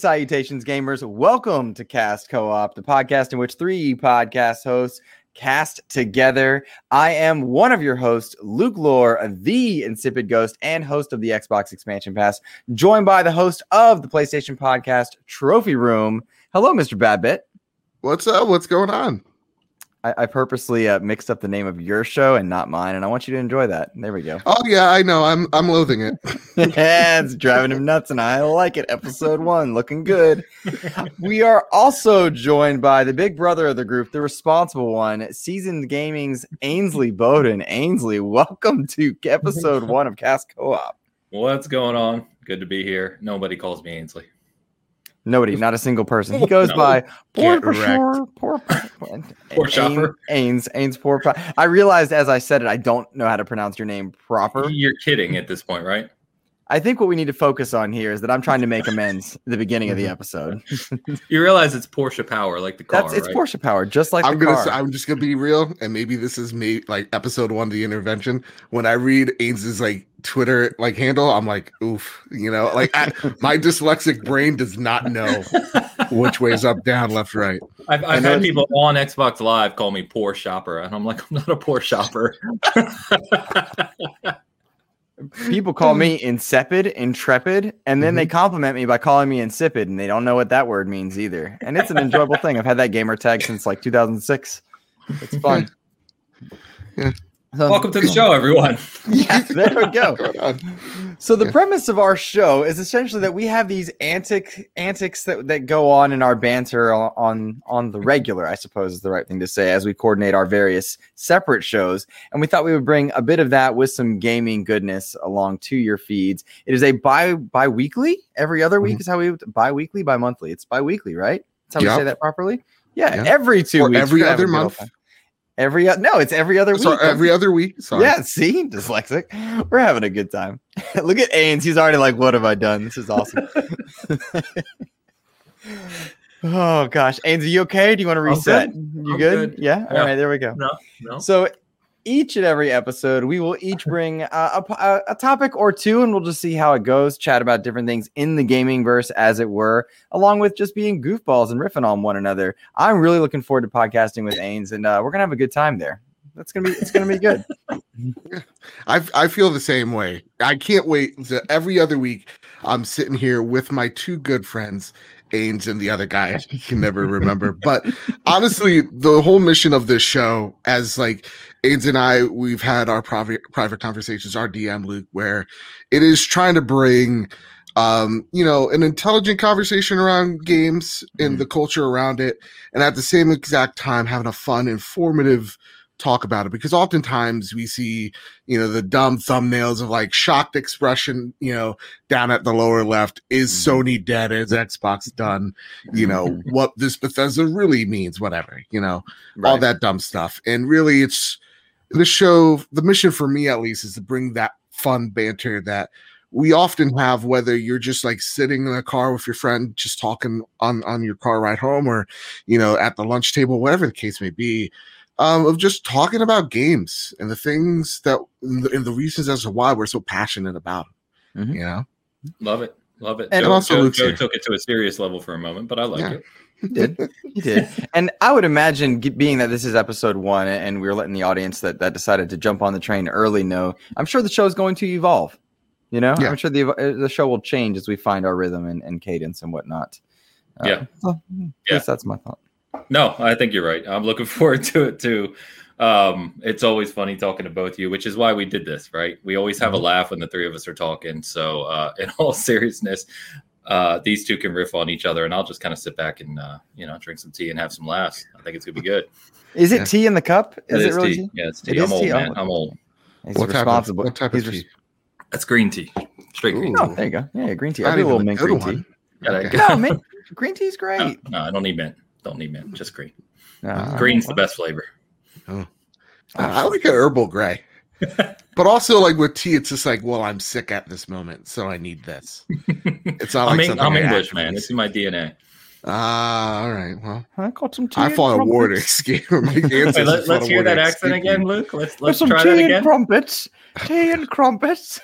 Salutations, gamers. Welcome to Cast Co op, the podcast in which three podcast hosts cast together. I am one of your hosts, Luke Lore, the Insipid Ghost, and host of the Xbox Expansion Pass, joined by the host of the PlayStation Podcast, Trophy Room. Hello, Mr. Badbit. What's up? What's going on? I, I purposely uh, mixed up the name of your show and not mine, and I want you to enjoy that. There we go. Oh yeah, I know. I'm I'm loathing it. yeah, it's driving him nuts, and I like it. Episode one, looking good. we are also joined by the big brother of the group, the responsible one, seasoned gaming's Ainsley Bowden. Ainsley, welcome to episode one of Cast Co-op. What's going on? Good to be here. Nobody calls me Ainsley. Nobody, not a single person. He goes No. by poor, wrecked. poor, poor, shopper. Ains, Ains, poor. I realized as I said it, I don't know how to pronounce your name proper. You're kidding at this point, right? I think what we need to focus on here is that I'm trying to make amends at the beginning of the mm-hmm. episode. You realize it's Porsche Power, like the car, That's it's right? Porsche power, just like I'm the gonna. car. Say, I'm just gonna be real, and maybe this is me, like episode one of the intervention. When I read Ains's like Twitter like handle, I'm like, oof, you know, like I, my dyslexic brain does not know which way is up, down, left, right. I've, I I've had people on Xbox Live call me poor shopper, and I'm like, I'm not a poor shopper. People call me insipid, intrepid, and then they Mm-hmm. compliment me by calling me insipid, and they don't know what that word means either. And it's an enjoyable thing. I've had that gamer tag since like 2006. It's fun. Yeah. So- Welcome to the show, everyone. Yeah, there we go. So the premise of our show is essentially that we have these antic antics that, that go on in our banter on, on on the regular, I suppose is the right thing to say, as we coordinate our various separate shows. And we thought we would bring a bit of that with some gaming goodness along to your feeds. It is a bi bi-weekly, every other week Mhm. is how we bi-weekly, bi-monthly. It's bi-weekly, right? That's how we say that properly. Yeah, Yeah. every two Or weeks. every We're gonna have other a good old month. time. Every no, it's every other week. Sorry, every other week. Sorry. Yeah, see, dyslexic. We're having a good time. Look at Ains. He's already like, "What have I done? This is awesome." oh gosh, Ains, are you okay? Do you want to I'm reset? good. You I'm good? good. Yeah. All Yeah. right, there we go. No, no. So each and every episode, we will each bring uh, a, a, a topic or two, and we'll just see how it goes. Chat about different things in the gaming verse, as it were, along with just being goofballs and riffing on one another. I'm really looking forward to podcasting with Ains, and uh, we're gonna have a good time there. That's gonna be it's gonna be good. I I feel the same way. I can't wait. To, every other week, I'm sitting here with my two good friends, Ains and the other guy. I can never remember. but honestly, the whole mission of this show, as like Ains and I, we've had our private private conversations, our DM Luke, where it is trying to bring um you know an intelligent conversation around games and the culture around it and at the same exact time having a fun informative talk about it because oftentimes we see you know the dumb thumbnails of like shocked expression you know down at the lower left is Mhm. sony dead? Is xbox done? You know what this bethesda really means whatever you know all that dumb stuff and really it's the show the mission for me at least is to bring that fun banter that we often have whether you're just like sitting in a car with your friend just talking on on your car ride home or you know at the lunch table whatever the case may be um, of just talking about games and the things that and the, and the reasons as to why we're so passionate about them, Mhm. you know Love it. Love it. And Joe, also Joe, Joe took it to a serious level for a moment, but I like Yeah. it. He did. He did. And I would imagine, being that this is episode one, and we are letting the audience that that decided to jump on the train early know, I'm sure the show is going to evolve. You know, Yeah. I'm sure the uh, the show will change as we find our rhythm and, and cadence and whatnot. Uh, Yeah. so, I Yeah. that's my thought. No, I think you're right. I'm looking forward to it too. Um, it's always funny talking to both of you, which is why we did this, right? We always have a laugh when the three of us are talking. So, uh, in all seriousness, uh, these two can riff on each other, and I'll just kind of sit back and uh, you know drink some tea and have some laughs. I think it's gonna be good. Is it Yeah. tea in the cup? Is it, really tea. tea? Yeah, it's tea. is I'm old, tea? man. Oh. I'm old. He's what type of responsible. what type of He's res- tea That's green tea. Straight green tea. Oh, there you go. Yeah, green tea. I Not do a little mint green one. tea. Gotta- Okay. No, mint, green tea's No, great. no, I don't need mint. Don't need mint. Just green. No, Green's the best flavor. I, I like an herbal gray but also like with tea it's just like well i'm sick at this moment so i need this it's not I'm, like something I'm English, man. It's in my DNA. Ah, all right. Well, I got some tea. I and fought a war to crumpets. escape. My ancestors Wait, let, fought us hear that accent escape again. Luke. Let's let's some try tea that and again. crumpets. Tea and crumpets.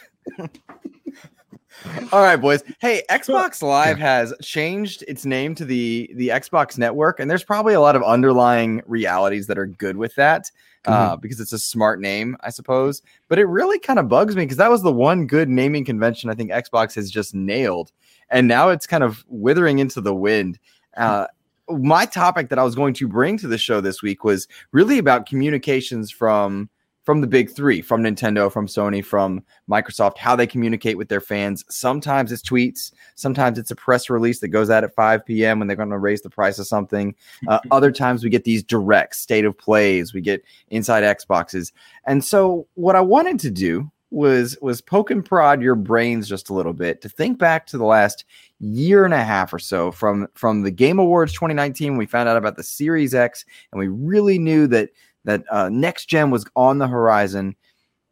All right, boys. Hey, Xbox Live has changed its name to the the Xbox Network, and there's probably a lot of underlying realities that are good with that uh, mm-hmm. because it's a smart name, I suppose. But it really kind of bugs me because that was the one good naming convention I think Xbox has just nailed, and now it's kind of withering into the wind. Uh, my topic that I was going to bring to the show this week was really about communications from from the big three, from Nintendo, from Sony, from Microsoft, how they communicate with their fans. Sometimes it's tweets, sometimes it's a press release that goes out at 5 p.m. when they're going to raise the price of something. Uh, other times we get these direct state of plays, we get inside Xboxes. And so what I wanted to do was was poke and prod your brains just a little bit to think back to the last year and a half or so from from the Game Awards 2019 we found out about the Series X and we really knew that that uh, next gen was on the horizon.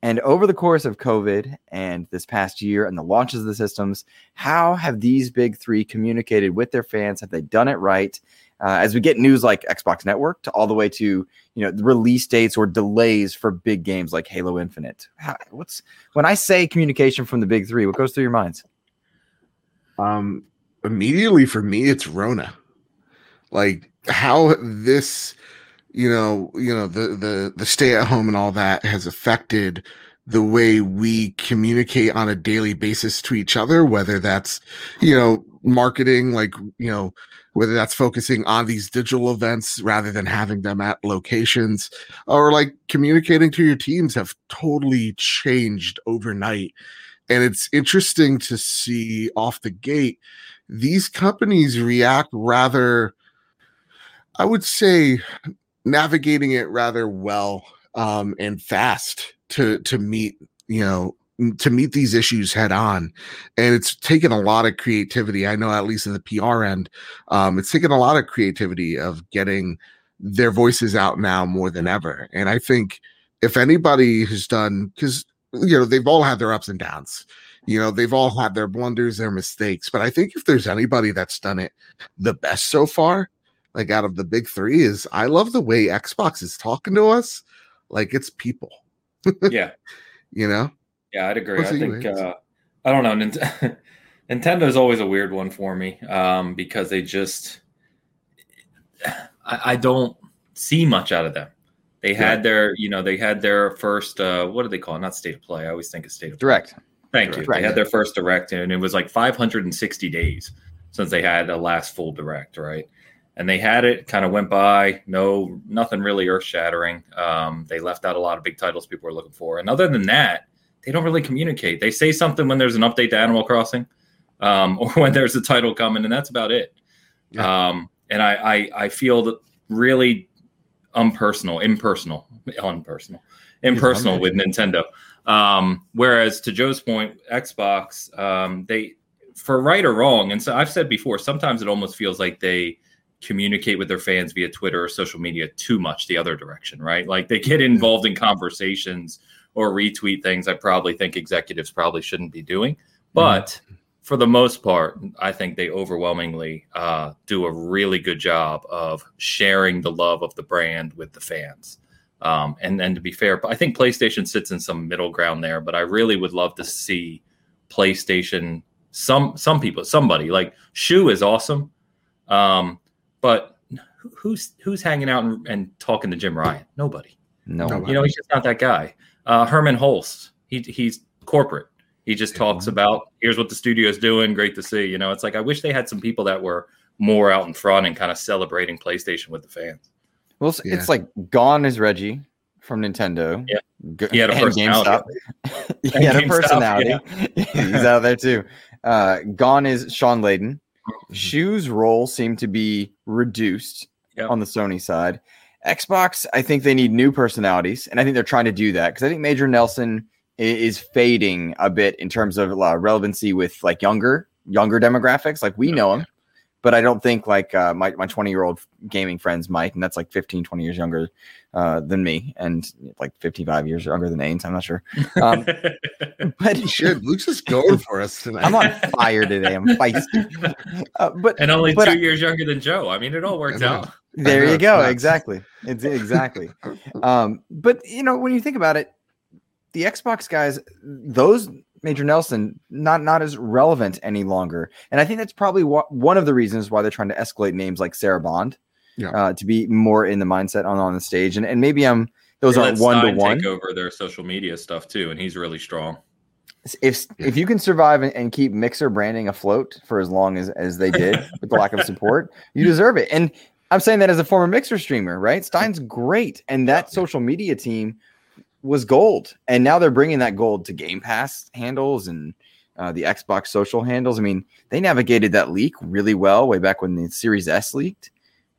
And over the course of COVID and this past year and the launches of the systems, how have these big three communicated with their fans? Have they done it right? Uh, as we get news like Xbox Network to all the way to you know release dates or delays for big games like Halo Infinite. How, what's when I say communication from the big three? What goes through your minds? Um, immediately for me, it's Rona. Like how this you know, you know, the the the stay at home and all that has affected the way we communicate on a daily basis to each other, whether that's, you know, marketing, like, you know, whether that's focusing on these digital events rather than having them at locations or like communicating to your teams have totally changed overnight. And it's interesting to see off the gate these companies react rather, I would say, navigating it rather well um, and fast to to meet you know to meet these issues head on. And it's taken a lot of creativity i know at least in the pr end um, it's taken a lot of creativity of getting their voices out now more than ever. And i think if anybody has done because you know they've all had their ups and downs. You know they've all had their blunders their mistakes. But i think if there's anybody that's done it the best so far like out of the big three is I love the way Xbox is talking to us like it's people. yeah. You know? Yeah, I'd agree. I think uh, I don't know. Nint- Nintendo's always a weird one for me um, because they just I, I, don't see much out of them. They yeah. had their, you know, they had their first uh, what do they call it? Not state of play. I always think it's state of direct. Play. Thank direct. you. They had their first direct and it was like 560 days since they had a last full direct, right? And they had it kind of went by no nothing really earth shattering um, they left out a lot of big titles people were looking for. And other than that they don't really communicate. They say something when there's an update to animal crossing um, or when there's a title coming and that's about it. Yeah. um, and I, I i feel that really unpersonal impersonal unpersonal impersonal with nintendo. Um, whereas to joe's point xbox um, they for right or wrong and so i've said before sometimes it almost feels like they communicate with their fans via Twitter or social media too much the other direction, right? Like they get involved in conversations or retweet things I probably think executives probably shouldn't be doing. But mm-hmm. for the most part, I think they overwhelmingly uh, do a really good job of sharing the love of the brand with the fans. Um, and and to be fair, I think PlayStation sits in some middle ground there. But I really would love to see PlayStation. Some some people, somebody like Shu is awesome. Um, but who's who's hanging out and, and talking to Jim Ryan? Nobody. No, you know he's just not that guy. Uh, Hermen Hulst, he he's corporate. He just talks about here's what the studio is doing. Great to see. You know, it's like I wish they had some people that were more out in front and kind of celebrating PlayStation with the fans. Well, it's, yeah. it's like gone is Reggie from Nintendo. Yeah, he had a personality. he had a personality. Yeah. He's out there too. Uh, gone is Shawn Layden. Mm-hmm. Shu's role seemed to be reduced yep. on the Sony side. Xbox, I think they need new personalities, and I think they're trying to do that because I think Major Nelson is fading a bit in terms of uh, relevancy with like younger younger demographics. Like we know him, but I don't think like uh, my my 20 year old gaming friends might, and that's like 15, 20 years younger uh, than me, and like 55 years younger than Ains. I'm not sure. Um, but he should. Luke's just going for us tonight. I'm on fire today. I'm feisty. Uh, but and only but two I, years younger than Joe. I mean, it all works out. There you go. Exactly. It's exactly. Um, but you know, when you think about it, the Xbox guys, those Major Nelson not not as relevant any longer. And I think that's probably wh- one of the reasons why they're trying to escalate names like Sarah Bond Yeah. uh, to be more in the mindset on on the stage. And and maybe I'm those aren't one to Stein one. Take over their social media stuff too, and he's really strong. If Yeah. if you can survive and, and keep Mixer branding afloat for as long as as they did with the lack of support, you deserve it. And I'm saying that as a former Mixer streamer, right? Stein's great, and that social media team was gold, and now they're bringing that gold to Game Pass handles and uh, the Xbox social handles. I mean, they navigated that leak really well way back when the Series S leaked.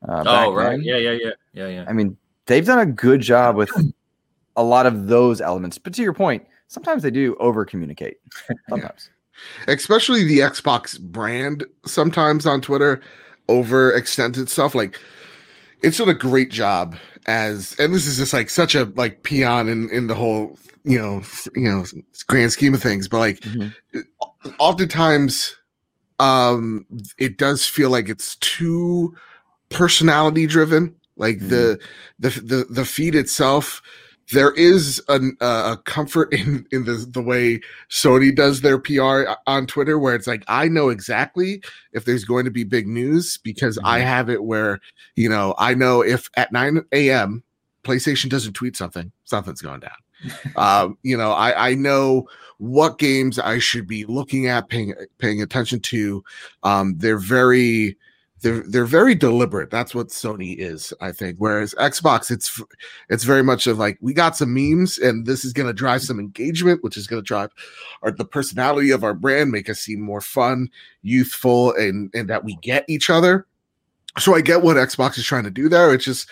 Uh, back oh right, then. yeah, yeah, yeah, yeah, yeah. I mean, they've done a good job with a lot of those elements. But to your point, sometimes they do over communicate. Sometimes. especially the Xbox brand sometimes on Twitter overextends itself. Like it's done a great job as, and this is just like such a like peon in in the whole you know you know grand scheme of things, but like Mhm. oftentimes um it does feel like it's too personality driven like the, the the the feed itself there is an, uh, a comfort in in the the way Sony does their PR on Twitter where it's like I know exactly if there's going to be big news because I have it where you know I know if at 9 a.m. PlayStation doesn't tweet something something's going down um, you know, I, I know what games I should be looking at, paying paying attention to. Um, they're very they're they're very deliberate. That's what Sony is, I think. Whereas Xbox, it's it's very much of like we got some memes, and this is going to drive some engagement, which is going to drive our, the personality of our brand, make us seem more fun, youthful, and and that we get each other. So I get what Xbox is trying to do there. It's just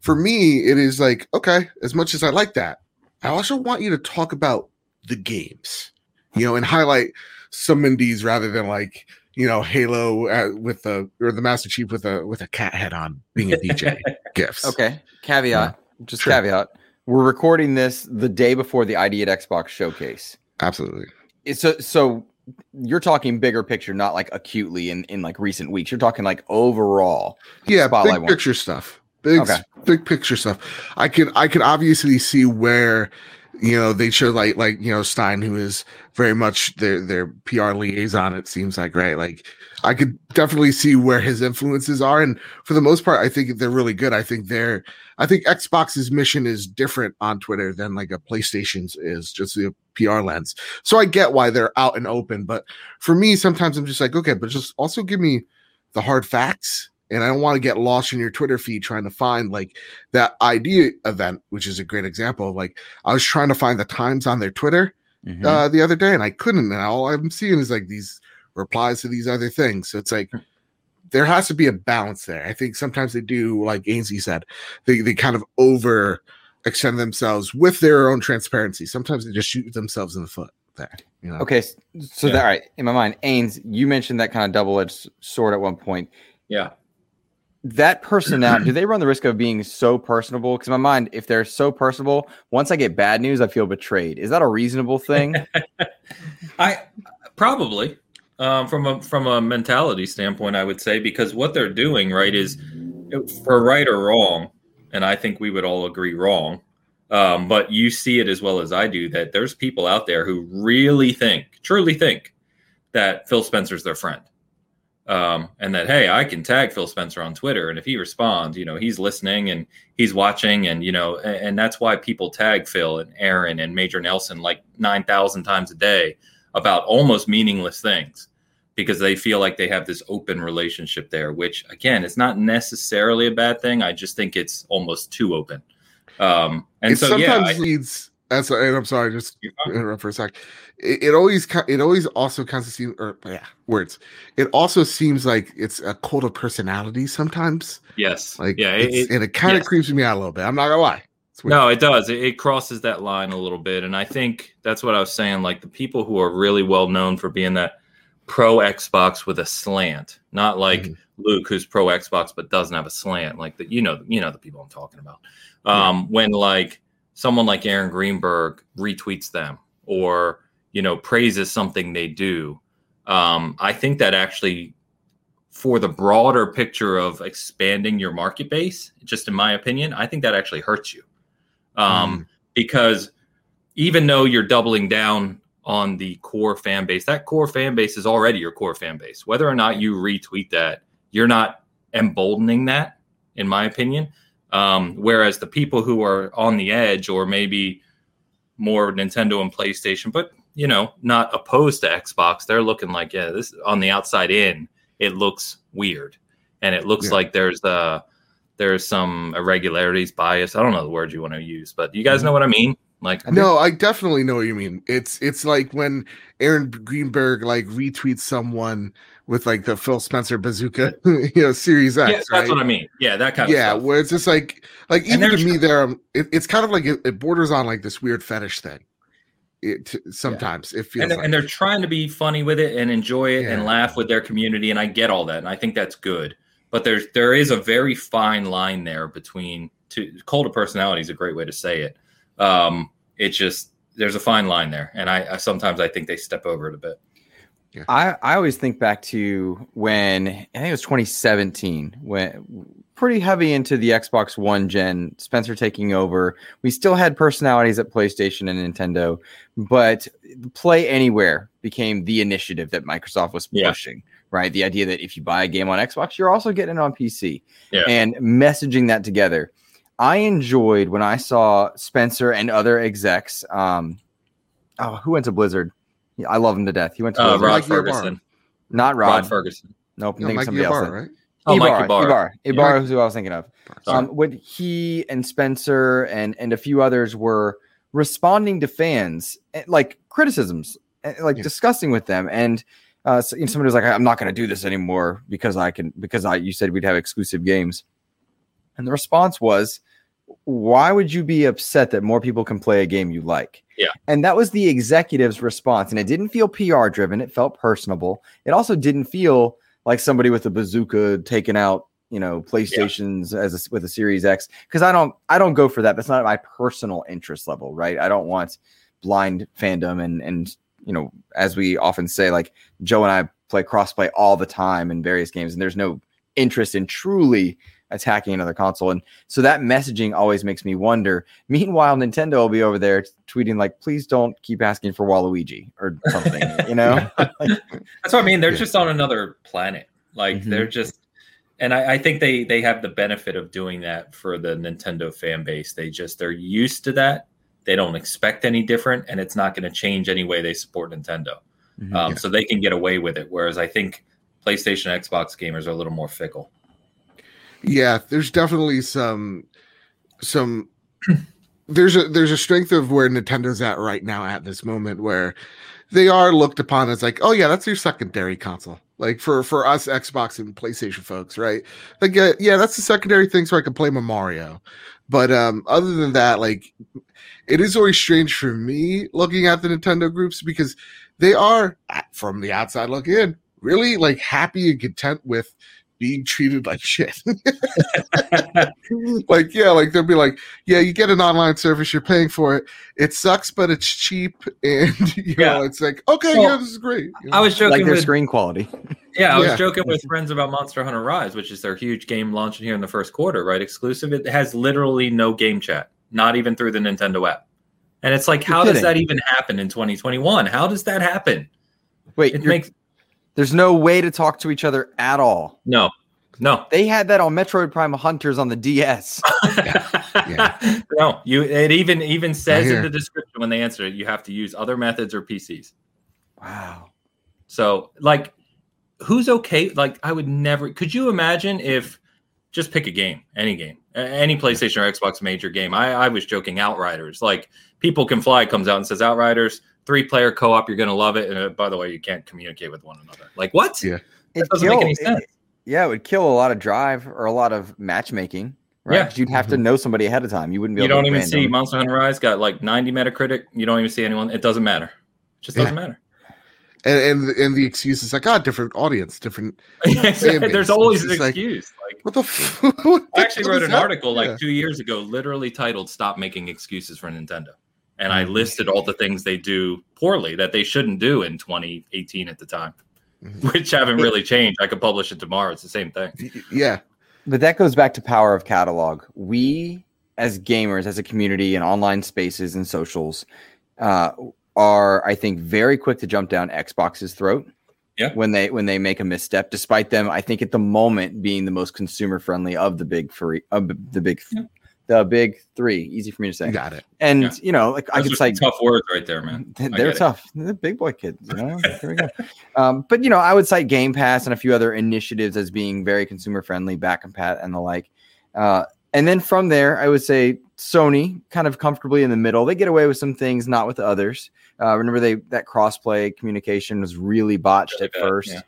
for me, it is like okay, as much as I like that. I also want you to talk about the games, you know, and highlight some indies rather than like you know Halo uh, with the or the Master Chief with a with a cat head on being a DJ gifts. Okay. Caveat. Just Sure. caveat. We're recording this the day before the ID at Xbox showcase. absolutely. It's So so you're talking bigger picture, not like acutely in, in like recent weeks. You're talking like overall. Yeah, Spotlight big one. picture stuff. Big Okay. big picture stuff. I can I can obviously see where you know they show like like you know Stein who is very much their their PR liaison it seems like right? Like I could definitely see where his influences are and for the most part I think they're really good. I think they're I think Xbox's mission is different on Twitter than like a PlayStation's is just the PR lens. So I get why they're out and open but for me sometimes I'm just like okay but just also give me the hard facts and I don't want to get lost in your Twitter feed trying to find like that idea event, which is a great example of like I was trying to find the times on their Twitter Mhm. uh, the other day and I couldn't. And all I'm seeing is like these replies to these other things. So it's like there has to be a balance there. I think sometimes they do, like Ainsley said, they they kind of over extend themselves with their own transparency. Sometimes they just shoot themselves in the foot there. You know? Okay. So Yeah. that all right. In my mind, Ains, you mentioned that kind of double-edged sword at one point. yeah. That person now, do they run the risk of being so personable? Because my mind, if they're so personable, once I get bad news, I feel betrayed. Is that a reasonable thing? I probably um, from a from a mentality standpoint, I would say because what they're doing right is for right or wrong, and I think we would all agree wrong. Um, but you see it as well as I do that there's people out there who really think, truly think, that Phil Spencer's their friend, um, and that hey, I can tag Phil Spencer on Twitter, and if he responds, you know, he's listening and he's watching, and you know, and, and that's why people tag Phil and Aaron and Major Nelson like nine thousand times a day about almost meaningless things because they feel like they have this open relationship there, which again is not necessarily a bad thing. I just think it's almost too open. Um, and it so sometimes yeah, I- leads. That's and I'm sorry, just interrupt for a sec. It, it always it always also kind of seems or yeah words. It also seems like it's a cult of personality sometimes. yes, Like yeah, it, it- and it kind of yes. creeps me out a little bit. I'm not gonna lie. No, it does. It, it crosses that line a little bit, and I think that's what I was saying. Like the people who are really well known for being that pro Xbox with a slant, not like Mhm. Luke who's pro Xbox but doesn't have a slant. Like the you know you know the people I'm talking about. Um, When like someone like Aaron Greenberg retweets them or you know praises something they do, um, I think that actually for the broader picture of expanding your market base, just in my opinion, I think that actually hurts you. Um, because even though you're doubling down on the core fan base. That core fan base is already your core fan base. Whether or not you retweet that, you're not emboldening that, in my opinion. Um, whereas the people who are on the edge or maybe more Nintendo and PlayStation, but you know, not opposed to Xbox, they're looking like, yeah, this on the outside in, it looks weird. And it looks Yeah. like there's the there's some irregularities, bias. I don't know the word you want to use, but you guys know what I mean? Like No, I definitely know what you mean. It's it's like when Aaron Greenberg like retweets someone with like the Phil Spencer bazooka, you know, Series X. yeah, that's right? what I mean. Yeah, that kind of yeah, where it's just like like And even to me there, um, it, it's kind of like it, it borders on like this weird fetish thing. It sometimes it feels and, they're- like and they're trying to be funny with it and enjoy it and laugh with their community and i get all that and i think that's good but there's there is a very fine line there between two cult of personality is a great way to say it um it just there's a fine line there and I, I sometimes i think they step over it a bit I, I always think back to when I think it was 2017 when pretty heavy into the Xbox One gen, Spencer taking over. We still had personalities at PlayStation and Nintendo, but Play Anywhere became the initiative that Microsoft was Yeah. pushing. Right, the idea that if you buy a game on Xbox, you're also getting it on PC, Yeah. and messaging that together. I enjoyed when I saw Spencer and other execs. Um, oh, who went to Blizzard? I love him to death. He went to uh, Blizzard. rod Mike Ybarra. Fergusson Not rod, Rod. Fergusson Nope, I'm no, thinking Mikey somebody else. Ybarra, then. right? oh Ybarra, mike Ybarra. Ybarra. Yeah. Is who I was thinking of. Um, when he and Spencer and and a few others were responding to fans eh, like criticisms, eh, like Yeah. discussing with them, and uh, so, you know, somebody was like, "I'm not going to do this anymore because I can because I you said we'd have exclusive games," and the response was, "Why would you be upset that more people can play a game you like?" Yeah. and that was the executive's response, and it didn't feel PR driven. It felt personable. It also didn't feel like somebody with a bazooka taking out you know playstations as a, with a series x because i don't i don't go for that that's not my personal interest level right i don't want blind fandom and and you know as we often say like joe and i play crossplay all the time in various games and there's no interest in truly attacking another console and so that messaging always makes me wonder meanwhile nintendo will be over there tweeting like please don't keep asking for waluigi or something you know That's what I mean. They're just on another planet. Like Mhm. they're just, and I, I think they they have the benefit of doing that for the Nintendo fan base. They just they're used to that. They don't expect any different, and it's not going to change any way they support Nintendo. Mhm. Um, Yeah. So they can get away with it. Whereas I think PlayStation, Xbox gamers are a little more fickle. Yeah, there's definitely some some there's a there's a strength of where Nintendo's at right now at this moment where they are looked upon as like, oh yeah, that's your secondary console. Like for for us Xbox and PlayStation folks, right? Like uh, yeah, that's the secondary thing so I can play my Mario. But um other than that, like it is always strange for me looking at the Nintendo groups because they are from the outside looking in really like happy and content with being treated like shit. like yeah, like they'll be like, yeah, you get an online service, you're paying for it. It sucks, but it's cheap, and you Yeah. know, it's like okay, Well, yeah, this is great. you know? I was joking like their with screen quality Yeah, I was joking with friends about Monster Hunter Rise, which is their huge game launching here in the first quarter, right? Exclusive. It has literally no game chat, not even through the Nintendo app. And it's like, You're how does that even happen in 2021? How does that happen? wait It makes there's no way to talk to each other at all no, no, They had that on Metroid Prime Hunters on the DS. Yeah. no. You it even even says in the description when they answer it, you have to use other methods or PCs. Wow. So, like, who's okay? Like, I would never. Could you imagine if just pick a game, any game, any PlayStation or Xbox major game? I, I was joking, Outriders. Like, People Can Fly comes out and says Outriders three player co op. You're gonna love it. And uh, by the way, you can't communicate with one another. Like, what? Yeah. It doesn't make any it- sense. yeah, it would kill a lot of drive or a lot of matchmaking. Right? Yeah. 'Cause You'd have to know somebody ahead of time. You wouldn't be You able don't to even random. see Monster Hunter Rise got like 90 Metacritic. You don't even see anyone. It doesn't matter. It just doesn't matter. and and and the excuse is like, ah, different audience, different. There's always an just like- excuse. Like, What the? F- what I actually wrote an that? article like Yeah. two years ago, literally titled "Stop Making Excuses for Nintendo," and Mm-hmm. I listed all the things they do poorly that they shouldn't do in 2018 at the time, Mhm. which haven't really changed. I could publish it tomorrow; it's the same thing. Yeah, But that goes back to power of catalog. We, as gamers, as a community in online spaces and socials, uh, are, I think, very quick to jump down Xbox's throat. Yeah. When they when they make a misstep, despite them, I think at the moment being the most consumer friendly of the big three, of the big, Yeah. The big three. Easy for me to say. Got it. And Yeah. you know, like I Those could are cite tough words right there, man. They're get it. tough. They're big boy kids. You know? Here we go. Um, but you know, I would cite Game Pass and a few other initiatives as being very consumer friendly, back and pat and the like. Uh, and then from there, I would say Sony kind of comfortably in the middle. They get away with some things, not with others. Uh, remember, they that crossplay communication was really botched Really at bad, first. yeah.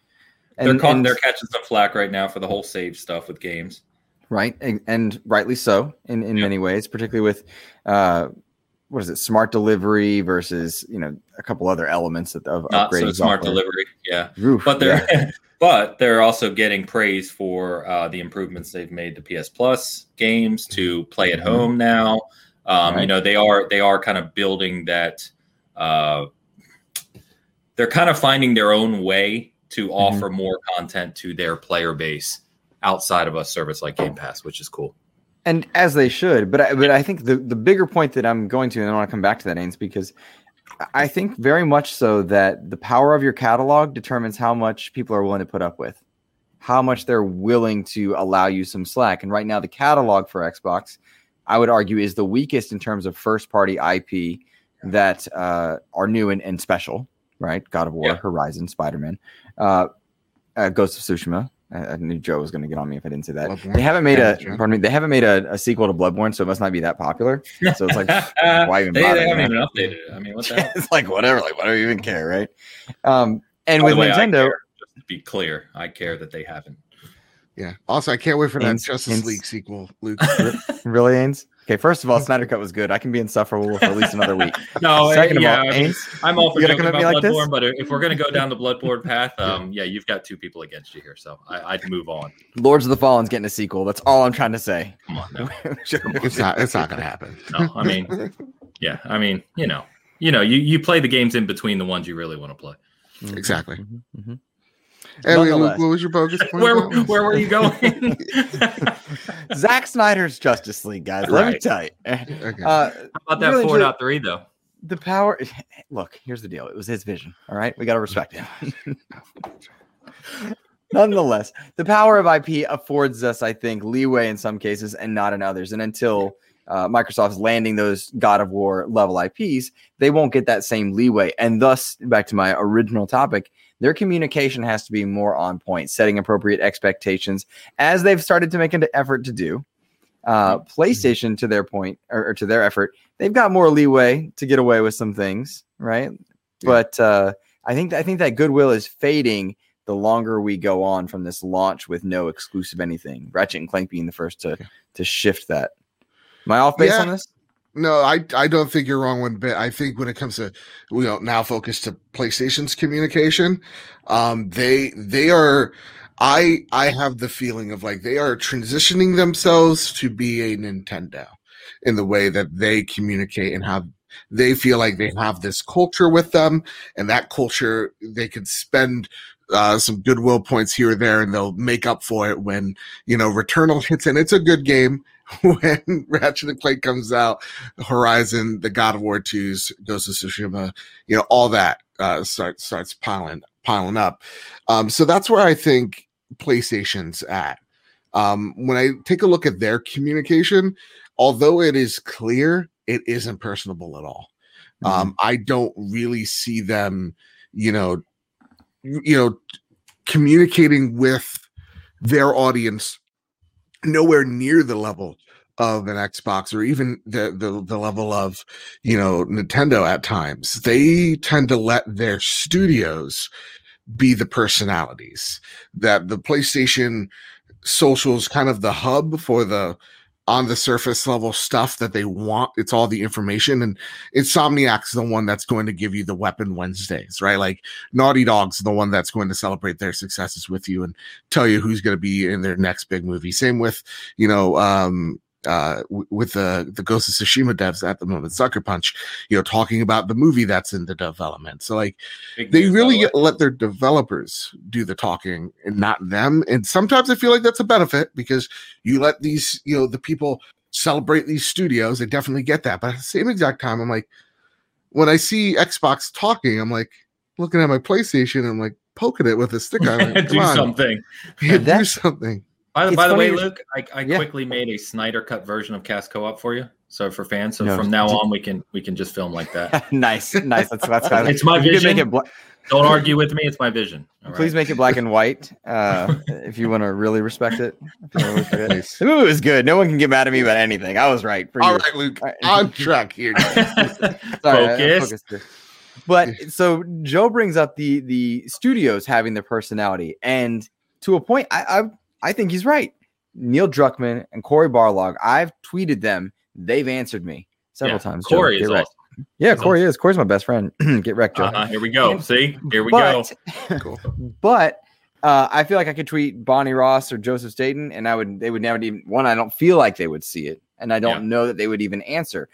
And, they're, con- and- they're catching some flack right now for the whole save stuff with games. Right and, and rightly so in, in Yeah. many ways particularly with uh what is it smart delivery versus you know a couple other elements of, of Not so smart software. delivery. Yeah. Oof, but they're yeah. but they're also getting praise for uh, the improvements they've made to PS Plus games to play at Mhm. home now. Um, You know they are they are kind of building that. Uh, they're kind of finding their own way to Mm-hmm. offer more content to their player base outside of a service like Game Pass, which is cool. and as they should. But I, but I think the the bigger point that I'm going to, and I want to come back to that, Ains, because I think very much so that the power of your catalog determines how much people are willing to put up with, how much they're willing to allow you some slack. And right now, the catalog for Xbox, I would argue, is the weakest in terms of first party IP that uh, are new and, and special. Right, God of War, Yeah. Horizon, Spider Man, uh, uh, Ghost of Tsushima. I, I knew Joe was going to get on me if I didn't say that. Bloodborne. They haven't made a Thanks, pardon me. They haven't made a, a sequel to Bloodborne, so it must not be that popular. So it's like why even they, bother, they haven't man? even updated it. I mean, what the hell? it's like whatever. Like why do we even care, right? Um, and By with way, Nintendo, care, just to be clear, I care that they haven't. Yeah. Also, I can't wait for that Hints- Justice hints. League sequel, Luke. really, Ains? Okay, first of all, Snyder Cut was good. I can be insufferable for at least another week. No, Second of all, I mean, I'm all for You gonna joking about me like? Bloodborne, but if we're gonna go down the Bloodborne path, um, yeah, you've got two people against you here, so I, I'd move on. Lords of the Fallen's getting a sequel. That's all I'm trying to say. Come on, no, it's not. It's not gonna happen. no. I mean, yeah, I mean, you know, you know, you you play the games in between the ones you really want to play. Exactly. Mhm, mhm. Anyway, Luke, what was your bogus point? Where where were you going? Zack Snyder's Justice League, guys. Let me tell you. Okay. Uh, How about that Really four ju- three though? the power. Look, here's the deal. It was his vision. All right, we got to respect him. Nonetheless, the power of IP affords us, I think, leeway in some cases and not in others. And until uh, Microsoft's landing those God of War level IPs, they won't get that same leeway. And thus, back to my original topic, their communication has to be more on point, setting appropriate expectations, as they've started to make an effort to do. Uh, PlayStation, to their point or, or to their effort, they've got more leeway to get away with some things, right? But uh, I think I think that goodwill is fading the longer we go on from this launch with no exclusive anything. Ratchet and Clank being the first to to shift that. Am I off base Yeah. on this? No, I I don't think you're wrong one bit. I think when it comes to you know now focus to PlayStation's communication, um, they they are. I I have the feeling of like they are transitioning themselves to be a Nintendo in the way that they communicate and have they feel like they have this culture with them, and that culture they could spend uh, some goodwill points here or there, and they'll make up for it when you know Returnal hits, and it's a good game. when Ratchet and Clank comes out, Horizon, the God of War 2s, Ghost of Tsushima, you know, all that uh, starts starts piling piling up. Um, so that's where I think PlayStation's at. Um, when I take a look at their communication, although it is clear, it isn't personable at all. Um, I don't really see them, you know, you know, communicating with their audience nowhere near the level of an Xbox or even the, the the level of you know Nintendo at times. They tend to let their studios be the personalities. That the PlayStation social is kind of the hub for the on the surface level stuff that they want. It's all the information and Insomniac's the one that's going to give you the weapon Wednesdays, right? Like Naughty Dog's the one that's going to celebrate their successes with you and tell you who's going to be in their next big movie. Same with, you know, um, uh, w- with the the Ghost of Tsushima devs at the moment, Sucker Punch, you know, talking about the movie that's in the development. So like Big they really get, let their developers do the talking and not them. And sometimes I feel like that's a benefit because you let these, you know, the people celebrate these studios. I definitely get that. But at the same exact time, I'm like, when I see Xbox talking, I'm like looking at my PlayStation. I'm like poking it with a stick on it. do Come on, something. Yeah, do something. By the, by the way, Luke, I, I Yeah. quickly made a Snyder cut version of Cast Co-op for you. So for fans, so No, from now on, we can we can just film like that. nice, nice. That's that's kind It's my you could vision. Make it bla- Don't argue with me; it's my vision. all right? Please make it black and white uh, if you want to really respect it. If you wanna really respect it. The movie was good. No one can get mad at me about anything. I was right. For All you. right, Luke, All right. on track here. Sorry, I- I Focus. here. But so Joe brings up the the studios having their personality, and to a point, I I, I think he's right. Neil Druckmann and Cory Barlog, I've tweeted them. They've answered me several Yeah, times. Cory get is wrecked. awesome. Yeah, He's Cory is. Cory's my best friend. get wrecked, Joe. Uh-huh, here we go. And- See, here we go. but, Cool. but uh, I feel like I could tweet Bonnie Ross or Joseph Staten, and I would they would never even one. I don't feel like they would see it, and I don't Yeah. know that they would even answer.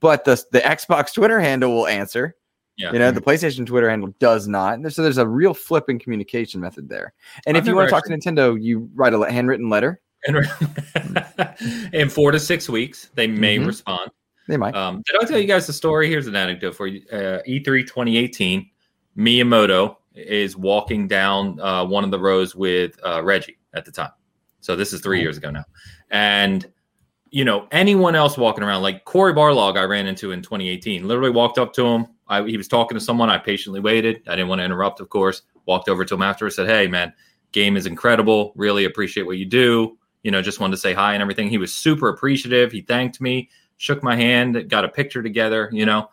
But the the Xbox Twitter handle will answer. Yeah. You know, the PlayStation Twitter handle does not. So there's a real flipping communication method there. And I've if you want to talk to Nintendo, you write a handwritten letter. And in four to six weeks, they may Mhm. respond. They might. Um, did I tell you guys the story? Here's an anecdote for you. Uh, E3 2018, Miyamoto is walking down uh, one of the rows with uh, Reggie at the time. So this is three Cool. years ago now. And, you know, anyone else walking around, like Cory Barlog, I ran into in 2018, literally walked up to him. I, he was talking to someone. I patiently waited. I didn't want to interrupt, of course. Walked over to him afterwards, said, Hey, man, game is incredible. Really appreciate what you do. You know, just wanted to say hi and everything. He was super appreciative. He thanked me shook my hand, got a picture together. You know,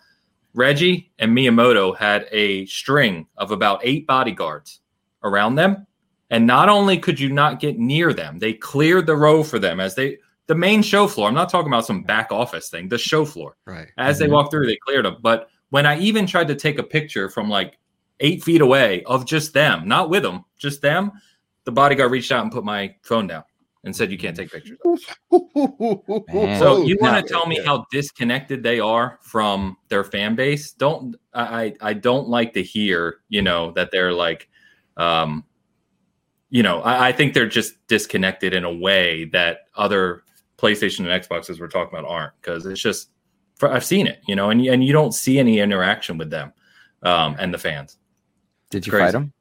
Reggie and Miyamoto had a string of about eight bodyguards around them. And not only could you not get near them, they cleared the row for them as they, the main show floor. I'm not talking about some back office thing, the show floor. Right. As they Mhm. walked through, they cleared them. But when I even tried to take a picture from like eight feet away of just them, not with them, just them, the bodyguard reached out and put my phone down and said, You can't take pictures. So you want to tell me how disconnected they are from their fan base? Don't I? I I don't like to hear you know that they're like, um, you know, I, I think they're just disconnected in a way that other PlayStation and Xboxes we're talking about aren't because it's just for, I've seen it, you know, and and you don't see any interaction with them um, and the fans. Did you crazy. fight him?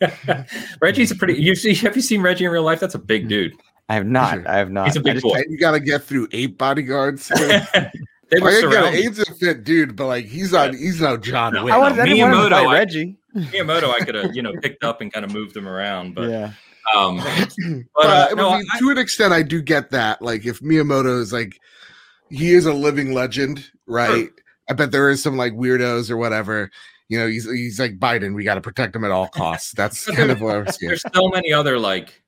Reggie's a pretty. You see? Have you seen Reggie in real life? That's a big dude. I have not. I have not. He's a I big just- boy. You got to get through eight bodyguards. they were I get it. surrounded. Abe's a fit dude, but like he's on. He's no John No, Wick. I, wanted, I want him to Miyamoto, I- Reggie. Miyamoto, I could have you know picked up and kind of moved him around, but yeah. um, but, uh, I no, mean, to an extent, I do get that. Like, if Miyamoto is like, he is a living legend, right? I bet there is some like weirdos or whatever. You know, he's he's like Biden. We got to protect him at all costs. That's kind of what I was there's so many other like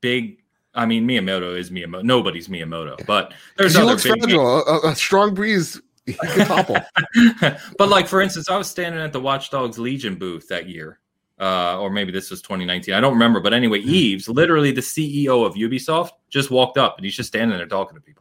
big. I mean, Miyamoto is Miyamoto. Nobody's Miyamoto, but there's He other looks big. fragile. A, a strong breeze, can topple. but like for instance, I was standing at the Watch Dogs Legion booth that year, uh, or maybe this was 2019. I don't remember, but anyway, Hmm. Yves, literally the CEO of Ubisoft, just walked up and he's just standing there talking to people.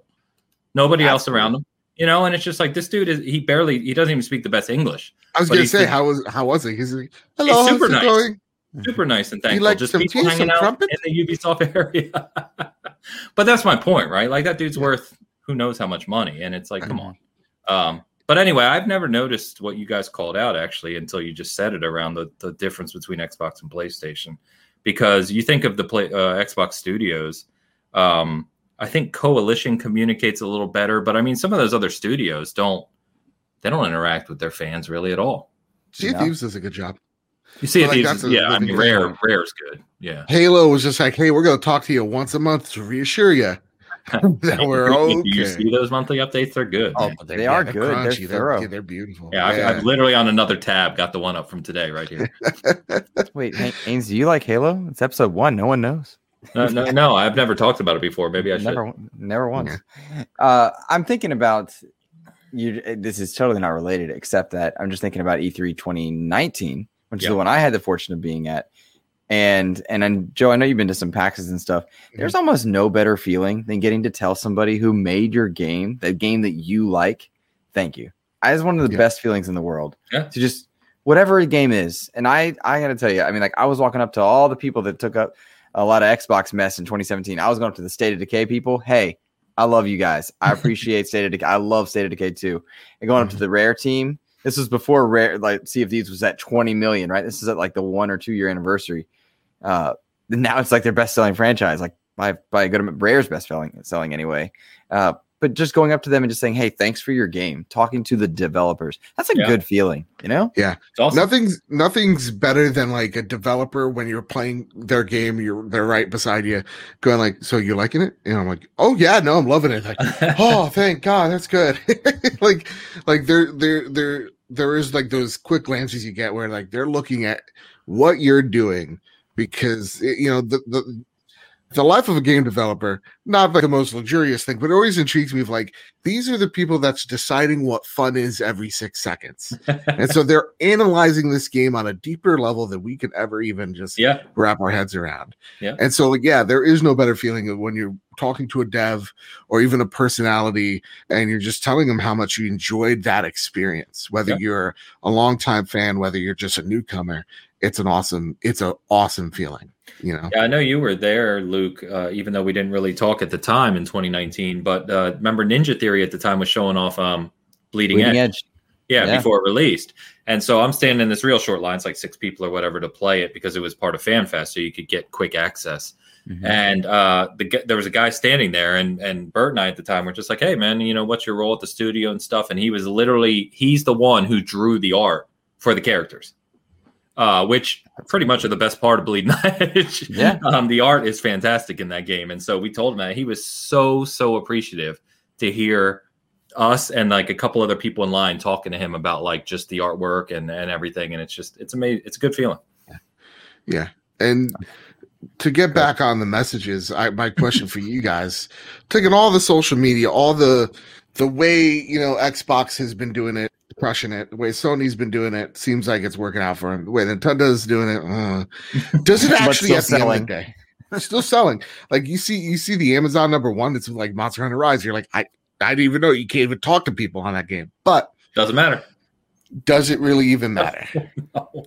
Nobody That's else around him, you know. And it's just like this dude is he barely he doesn't even speak the best English. I was gonna say, the- how was how was it? He's like, hello, super how's it nice. going? super nice and thankful. like Just some people tea, hanging some out crumpet? in the Ubisoft area. but that's my point, right? Like that dude's Yeah. worth who knows how much money, and it's like, come on. Um, but anyway, I've never noticed what you guys called out actually until you just said it around the, the difference between Xbox and PlayStation, because you think of the play uh, Xbox Studios. Um, I think Coalition communicates a little better, but I mean, some of those other studios don't. They don't interact with their fans really at all. Sea of No. Thieves does a good job. You see, Well, like, it, that's a yeah, I mean, rare, example. rare's good. Yeah. Halo was just like, hey, we're gonna talk to you once a month to reassure you that we're Do you okay. see those monthly updates? They're good. Oh, man. but They are they're good. They're thorough. They're, they're beautiful. yeah, I've, I've literally on another tab got the one up from today right here. Wait, Hay- Haynes, do you like Halo? It's episode one. No one knows. No, no, no, I've never talked about it before. Maybe I should. never, never once. Uh, I'm thinking about you. This is totally not related, except that I'm just thinking about E E3 2019, which is the one I had the fortune of being at. And and then Joe, I know you've been to some PAXs and stuff. There's almost no better feeling than getting to tell somebody who made your game, the game that you like, thank you. I is one of the Yeah. best feelings in the world. Yeah. To just whatever a game is. And I I gotta tell you, I mean, like I was walking up to all the people that took up a lot of Xbox mess in 2017. I was going up to the State of Decay people. Hey, I love you guys. I appreciate State of Decay. I love State of Decay too. And going up to the rare team, this was before rare like Sea of Thieves was at 20 million, right? This is at like the one or two year anniversary. Uh now it's like their best selling franchise, like by by a good amount rare's best selling selling anyway. Uh but just going up to them and just saying, "Hey, thanks for your game," talking to the developers. That's a Yeah. good feeling, you know. It's awesome. Nothing's nothing's better than like a developer when you're playing their game, you're they're right beside you, going like, "So you liking it?" And I'm like, "Oh yeah, no, I'm loving it." Like, oh, thank God, that's good. like, like there, there, there, there is like those quick glances you get where like they're looking at what you're doing because it- you know the the the life of a game developer not like the most luxurious thing but it always intrigues me of like these are the people that's deciding what fun is every six seconds and so they're analyzing this game on a deeper level than we can ever even just yeah, wrap our heads around. Yeah. And so, like, yeah, there is no better feeling when you're talking to a dev or even a personality and you're just telling them how much you enjoyed that experience, whether Yeah. you're a longtime fan, whether you're just a newcomer. It's an awesome, it's an awesome feeling, you know? Yeah, I know you were there, Luke. Uh, even though we didn't really talk at the time in 2019, but uh, remember Ninja Theory at the time was showing off um, Bleeding, Bleeding Edge. edge. Yeah, Yeah. before it released. And so I'm standing in this real short line, it's like six people or whatever to play it because it was part of FanFest, so you could get quick access. Mhm. And uh, the there was a guy standing there, and and Bert and I at the time were just like, "Hey, man, you know what's your role at the studio and stuff?" And he was literally he's the one who drew the art for the characters, uh, which pretty much are the best part of Bleeding Edge. Yeah. um, the art is fantastic in that game, and so we told him that he was so so appreciative to hear us and like a couple other people in line talking to him about like just the artwork and and everything, and it's just it's amazing. It's a good feeling. Yeah. And to get back on the messages, I my question for you guys, taking all the social media, all the the way, you know, Xbox has been doing it, crushing it, the way Sony's been doing it, seems like it's working out for him. The way Nintendo's doing it, uh, does it actually still at the end of selling. the day? Still selling. Like you see, you see the Amazon number one, it's like Monster Hunter Rise. You're like, I I didn't even know you can't even talk to people on that game. But Doesn't matter. does it really even matter? No.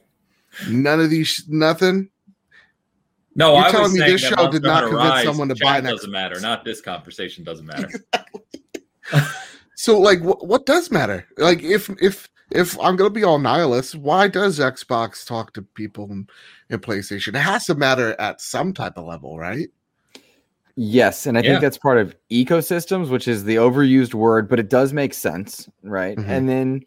None of these nothing. No, You're I telling me this show Monster did not Hunter convince Rise someone to chat buy an Doesn't matter. Not this conversation doesn't matter. So like what what does matter? Like if if if I'm gonna be all nihilist, why does Xbox talk to people in, in PlayStation? It has to matter at some type of level, right? Yes, and I Yeah. think that's part of ecosystems, which is the overused word, but it does make sense, right? Mhm. And then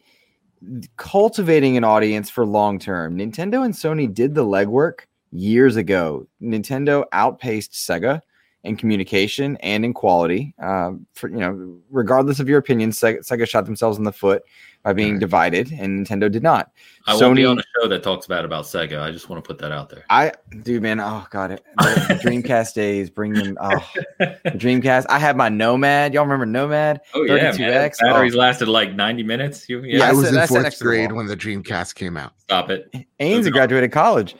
cultivating an audience for long term. Nintendo and Sony did the legwork years ago. Nintendo outpaced Sega in communication and in quality. Um, for you know, regardless of your opinion, Sega, Sega shot themselves in the foot by being Right. divided, and Nintendo did not. I won't be on a show that talks bad about Sega. I just want to put that out there. I, dude, man, oh god, it, the, the Dreamcast days, bring them. Oh, the Dreamcast. I had my Nomad. Y'all remember Nomad? Oh yeah, man. 32X? Batteries Oh. lasted like 90 minutes. You, yeah, Yeah, I I was said- in I fourth the grade when the Dreamcast came out. stop it. Ains Those graduated college.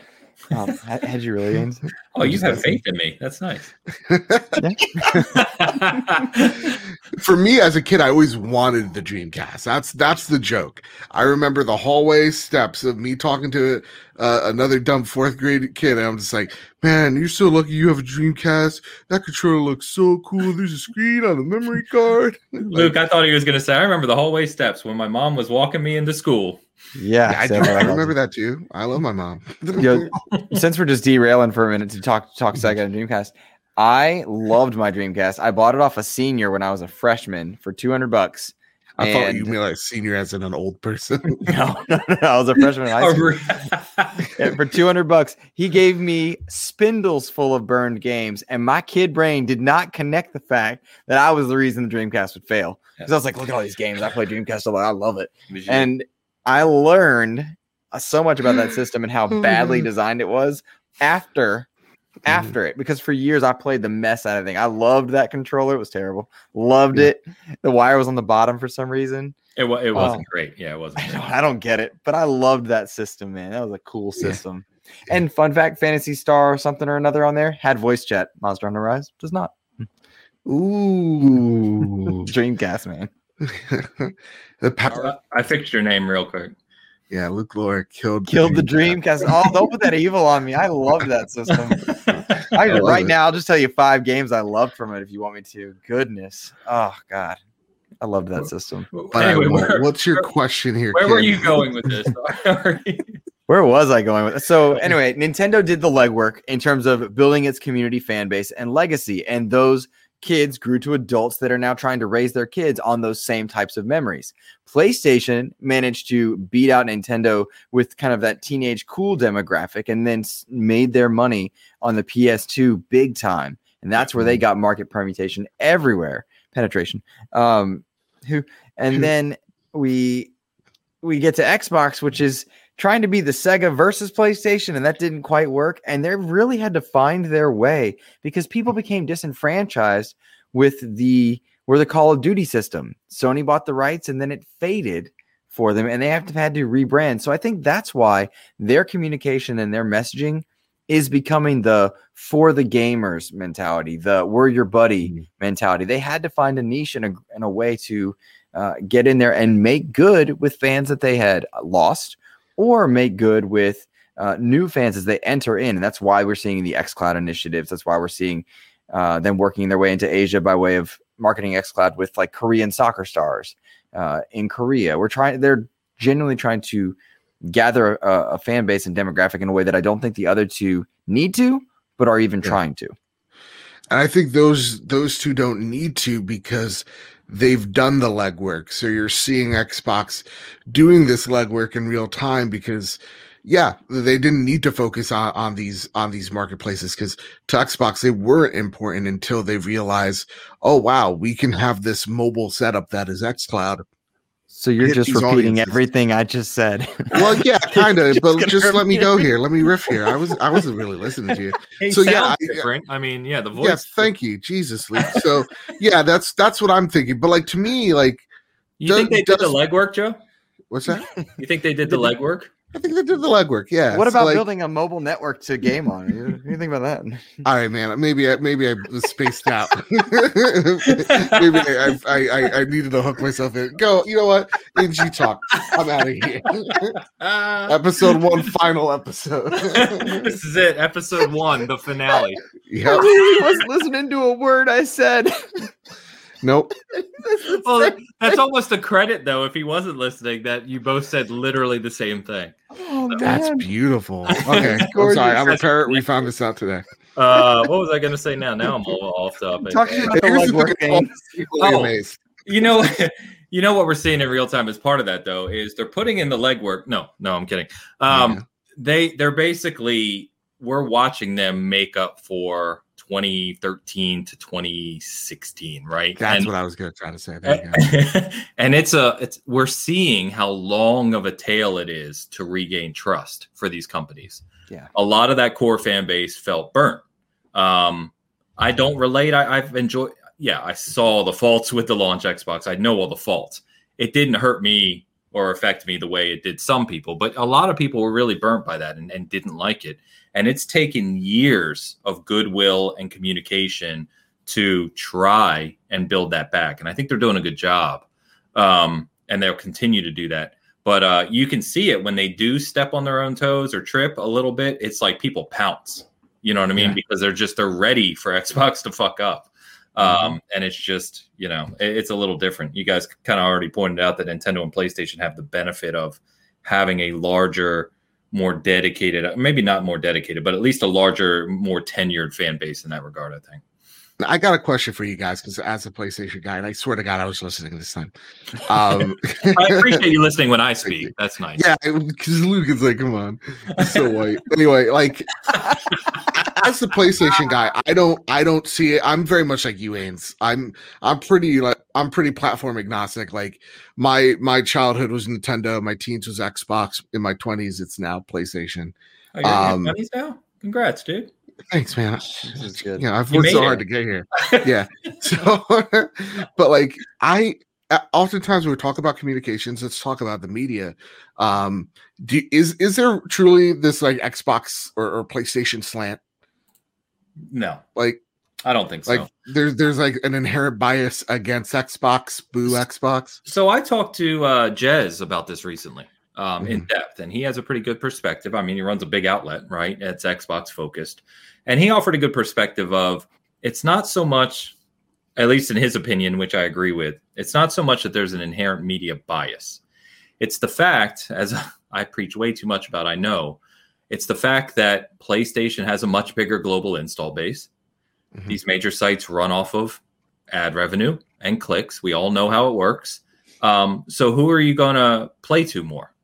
Um, had, had you really, Ains? Oh, you have faith in me. That's nice. For me as a kid, I always wanted the Dreamcast. That's that's the joke. I remember the hallway steps of me talking to uh, another dumb fourth grade kid, and I'm just like, "Man, you're so lucky you have a Dreamcast. That controller looks so cool. There's a screen on a memory card." Luke, I thought he was going to say, I remember the hallway steps when my mom was walking me into school. Yeah, Yeah, I, do, I remember that too. I love my mom. Yo, Since we're just derailing for a minute to talk talk Sega and Dreamcast, I loved my Dreamcast. I bought it off a senior when I was a freshman for two hundred bucks. I thought you meant like senior as in an old person. No, no, no, I was a freshman in high school. Yeah, for 200 bucks he gave me spindles full of burned games and my kid brain did not connect the fact that i was the reason the dreamcast would fail because i was like look at all these games i play dreamcast a lot i love it and i learned uh, so much about that system and how badly designed it was after after it because for years i played the mess out of thing i loved that controller it was terrible loved Yeah. it the wire was on the bottom for some reason it, wa- it wasn't Oh. great. Yeah, it wasn't. I don't, I don't get it, but I loved that system, man. That was a cool system. And fun fact, Phantasy Star or something or another on there had voice chat. Monster Hunter Rise does not. Ooh. Dreamcast, man. the power. I fixed your name real quick. Yeah, Luke Lore killed killed the Dreamcast. Oh, don't put that evil on me. I love that system. I, love right it. now, I'll just tell you five games I loved from it if you want me to. Goodness. Oh God. I loved that system. But anyway, won't. where, what's your where- question here? where were you going with this? Where was I going with So anyway, Nintendo did the legwork in terms of building its community fan base and legacy. And those kids grew to adults that are now trying to raise their kids on those same types of memories. PlayStation managed to beat out Nintendo with kind of that teenage cool demographic and then made their money on the PS2 big time. And that's where they got market permutation everywhere, penetration. Um who and then we we get to Xbox, which is trying to be the Sega versus PlayStation, and that didn't quite work. And they really had to find their way because people became disenfranchised with the where the Call of Duty system. Sony bought the rights, and then it faded for them, and they have to had to rebrand. So I think that's why their communication and their messaging is becoming the for the gamers mentality, the we're your buddy Mhm. mentality. They had to find a niche and a, and a way to uh, get in there and make good with fans that they had lost or make good with uh, new fans as they enter in. And that's why we're seeing the xCloud initiatives. That's why we're seeing uh, them working their way into Asia by way of marketing xCloud with like Korean soccer stars uh, in Korea. We're trying, they're genuinely trying to gather a, a fan base and demographic in a way that I don't think the other two need to, but are even Yeah. trying to. And I think those those two don't need to because they've done the legwork. So you're seeing Xbox doing this legwork in real time because yeah, they didn't need to focus on, on these on these marketplaces because to Xbox they weren't important until they realized, oh wow, we can have this mobile setup that is XCloud. So you're just repeating audiences. everything I just said. Well, yeah, kind of, but just let me go here. Let me riff here. I was I wasn't really listening to you. He So, yeah, sounds I- different. I mean, yeah, the voice. Yes, thank you, Jesus. Luke. So yeah, that's that's what I'm thinking. But like to me, like You think they did the legwork, Joe? what's that? You think they did the legwork? I think they did the legwork. Yeah. what about like, building a mobile network to game on? You- you think about that? All right, man. Maybe I maybe I was spaced out. maybe I, I I I needed to hook myself in. Go. You know what? Angie talk. I'm out of here. Uh, episode one, final episode. this is it, episode one, the finale. I yep. really was listening to a word I said. Nope. Well, that's almost a credit, though, if he wasn't listening, that you both said literally the same thing. oh, That's man. beautiful. Okay. I'm sorry. I'm a parrot. We found this out today. Uh, what was I going to say now? Now I'm all off topic. Talk to me about the Here's legwork thing. thing. People are Oh. you know you know what we're seeing in real time as part of that though is they're putting in the legwork no no i'm kidding um Yeah. they they're basically we're watching them make up for 2013 to 2016 right? That's and, what I was gonna try to say. There you go. and it's a it's we're seeing how long of a tail it is to regain trust for these companies. Yeah. a lot of that core fan base felt burnt. Um i don't relate. I, i've enjoyed yeah i saw the faults with the launch xbox. I know all the faults. It didn't hurt me or affect me the way it did some people but a lot of people were really burnt by that and, and didn't like it and it's taken years of goodwill and communication to try and build that back. And i think they're doing a good job um, and they'll continue to do that. But uh, you can see it when they do step on their own toes or trip a little bit it's like people pounce. You know what i mean? Yeah. because they're just they're ready for xbox to fuck up. Um, and it's just you know it- it's a little different. You guys kind of already pointed out that nintendo and playstation have the benefit of having a larger more dedicated maybe not more dedicated but at least a larger more tenured fan base in that regard i think I got a question for you guys because as a PlayStation guy, and I swear to God, I was listening this time. Um, i appreciate you listening when i speak that's nice yeah, because Luke is like, come on, he's so white. Anyway, like as the PlayStation guy, I don't, I don't see it. I'm very much like you, Ains. I'm, I'm pretty like, I'm pretty platform agnostic. Like my, my childhood was Nintendo. My teens was Xbox. In my twenties, it's now PlayStation. oh, you're um, Um, money's now congrats dude Thanks, man. This is good. You know, I've worked so made hard it. to get here. yeah. So, but like I, uh, oftentimes when we talk about communications, let's talk about the media. Um, do, is is there truly this like Xbox or, or PlayStation slant? No Like, i don't think so like there's there's like an inherent bias against Xbox, boo Xbox. So I talked to uh, Jez about this recently, um, in depth, and he has a pretty good perspective. I mean, he runs a big outlet, right? It's Xbox focused, and he offered a good perspective of it's not so much, at least in his opinion, which I agree with. It's not so much that there's an inherent media bias. It's the fact, as I preach way too much about, I know, it's the fact that PlayStation has a much bigger global install base. Mhm. These major sites run off of ad revenue and clicks. We all know how it works. Um, so who are you going to play to more?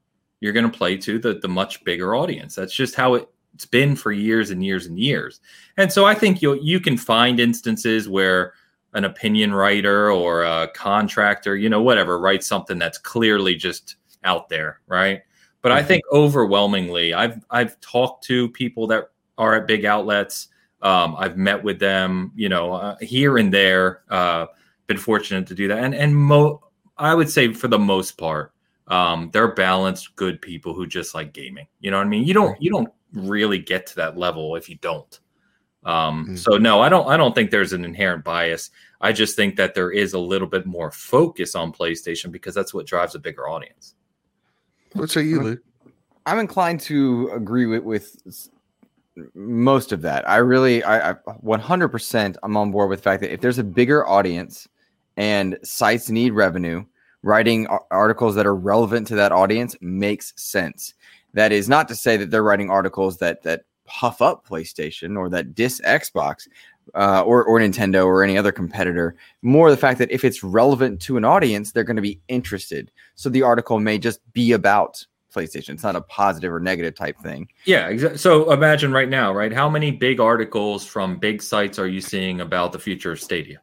You're going to play to the the much bigger audience. That's just how it, it's been for years and years and years. And so I think you you can find instances where an opinion writer or a contractor, you know, whatever, writes something that's clearly just out there, right? But I think overwhelmingly, I've I've talked to people that are at big outlets. Um, I've met with them, you know, uh, here and there. Uh, been fortunate to do that, and and mo- I would say for the most part, um, they're balanced, good people who just like gaming. You know what I mean? You don't you don't really get to that level if you don't. Um, Mm. So no, I don't. I don't think there's an inherent bias. I just think that there is a little bit more focus on PlayStation because that's what drives a bigger audience. What say you, Luke? I'm inclined to agree with, with most of that. I really, I, I 100% I'm on board with the fact that if there's a bigger audience and sites need revenue, writing articles that are relevant to that audience makes sense. That is not to say that they're writing articles that that puff up PlayStation or that diss Xbox uh, or or Nintendo or any other competitor. More the fact that if it's relevant to an audience, they're going to be interested. So the article may just be about PlayStation. It's not a positive or negative type thing. Yeah, exa- so imagine right now, right? How many big articles from big sites are you seeing about the future of Stadia?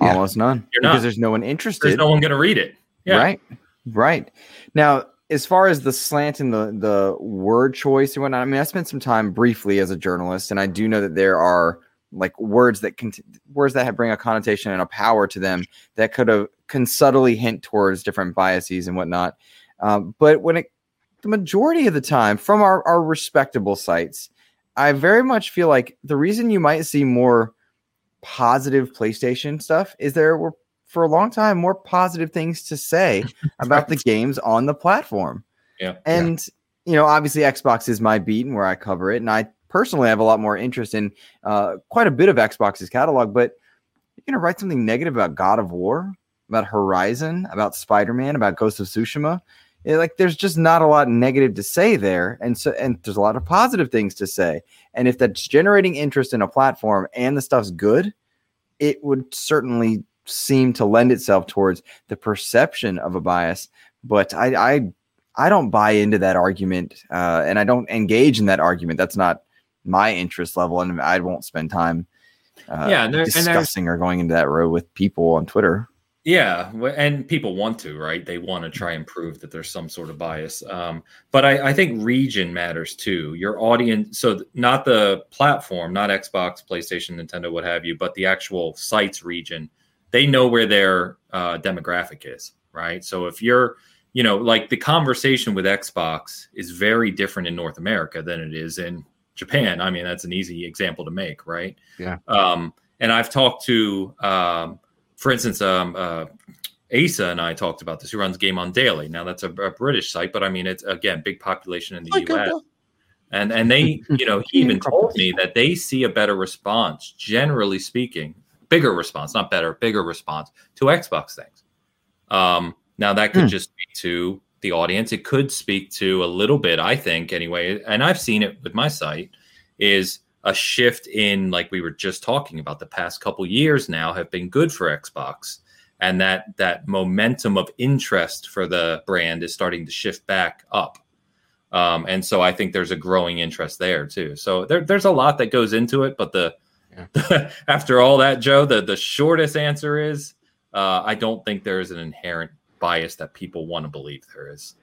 Yeah. Almost none. You're because not. there's no one interested. There's no one going to read it. Yeah. Right. Right. Now, as far as the slant and the the word choice and whatnot, I mean, I spent some time briefly as a journalist, and I do know that there are like words that can words that have bring a connotation and a power to them that could have can subtly hint towards different biases and whatnot. Um, but when it the majority of the time from our, our respectable sites, I very much feel like the reason you might see more positive PlayStation stuff is there were for a long time more positive things to say about the games on the platform. Yeah. And you know, obviously Xbox is my beat and where I cover it. And I personally have a lot more interest in uh, quite a bit of Xbox's catalog, but you're gonna write something negative about God of War, about Horizon, about Spider-Man, about Ghost of Tsushima. Yeah, like there's just not a lot negative to say there. And so and there's a lot of positive things to say. And if that's generating interest in a platform and the stuff's good, it would certainly seem to lend itself towards the perception of a bias. But I I, I don't buy into that argument, uh, and I don't engage in that argument. That's not my interest level, and I won't spend time. Uh, Yeah, and there- discussing or going into that row with people on Twitter. Yeah, and people want to, right? They want to try and prove that there's some sort of bias. Um, but I, I think region matters too. Your audience, so th- not the platform, not Xbox, PlayStation, Nintendo, what have you, but the actual site's region. They know where their uh, demographic is, right? So if you're, you know, like the conversation with Xbox is very different in North America than it is in Japan. I mean, that's an easy example to make, right? Yeah. Um, and I've talked to, um, for instance, um, uh, Asa and I talked about this. Who runs Game on Daily? Now that's a, a British site, but I mean it's again big population in the Like, U.S. And and they, you know, he even told me that they see a better response, generally speaking, bigger response, not better, bigger response to Xbox things. Um, now that could Hmm. just speak to the audience. It could speak to a little bit, I think, anyway. And I've seen it with my site, is a shift in like we were just talking about the past couple years now have been good for Xbox. And that that momentum of interest for the brand is starting to shift back up. Um, and so I think there's a growing interest there too. So there, there's a lot that goes into it, but the after all that, Joe, the the shortest answer is uh, I don't think there is an inherent bias that people want to believe there is.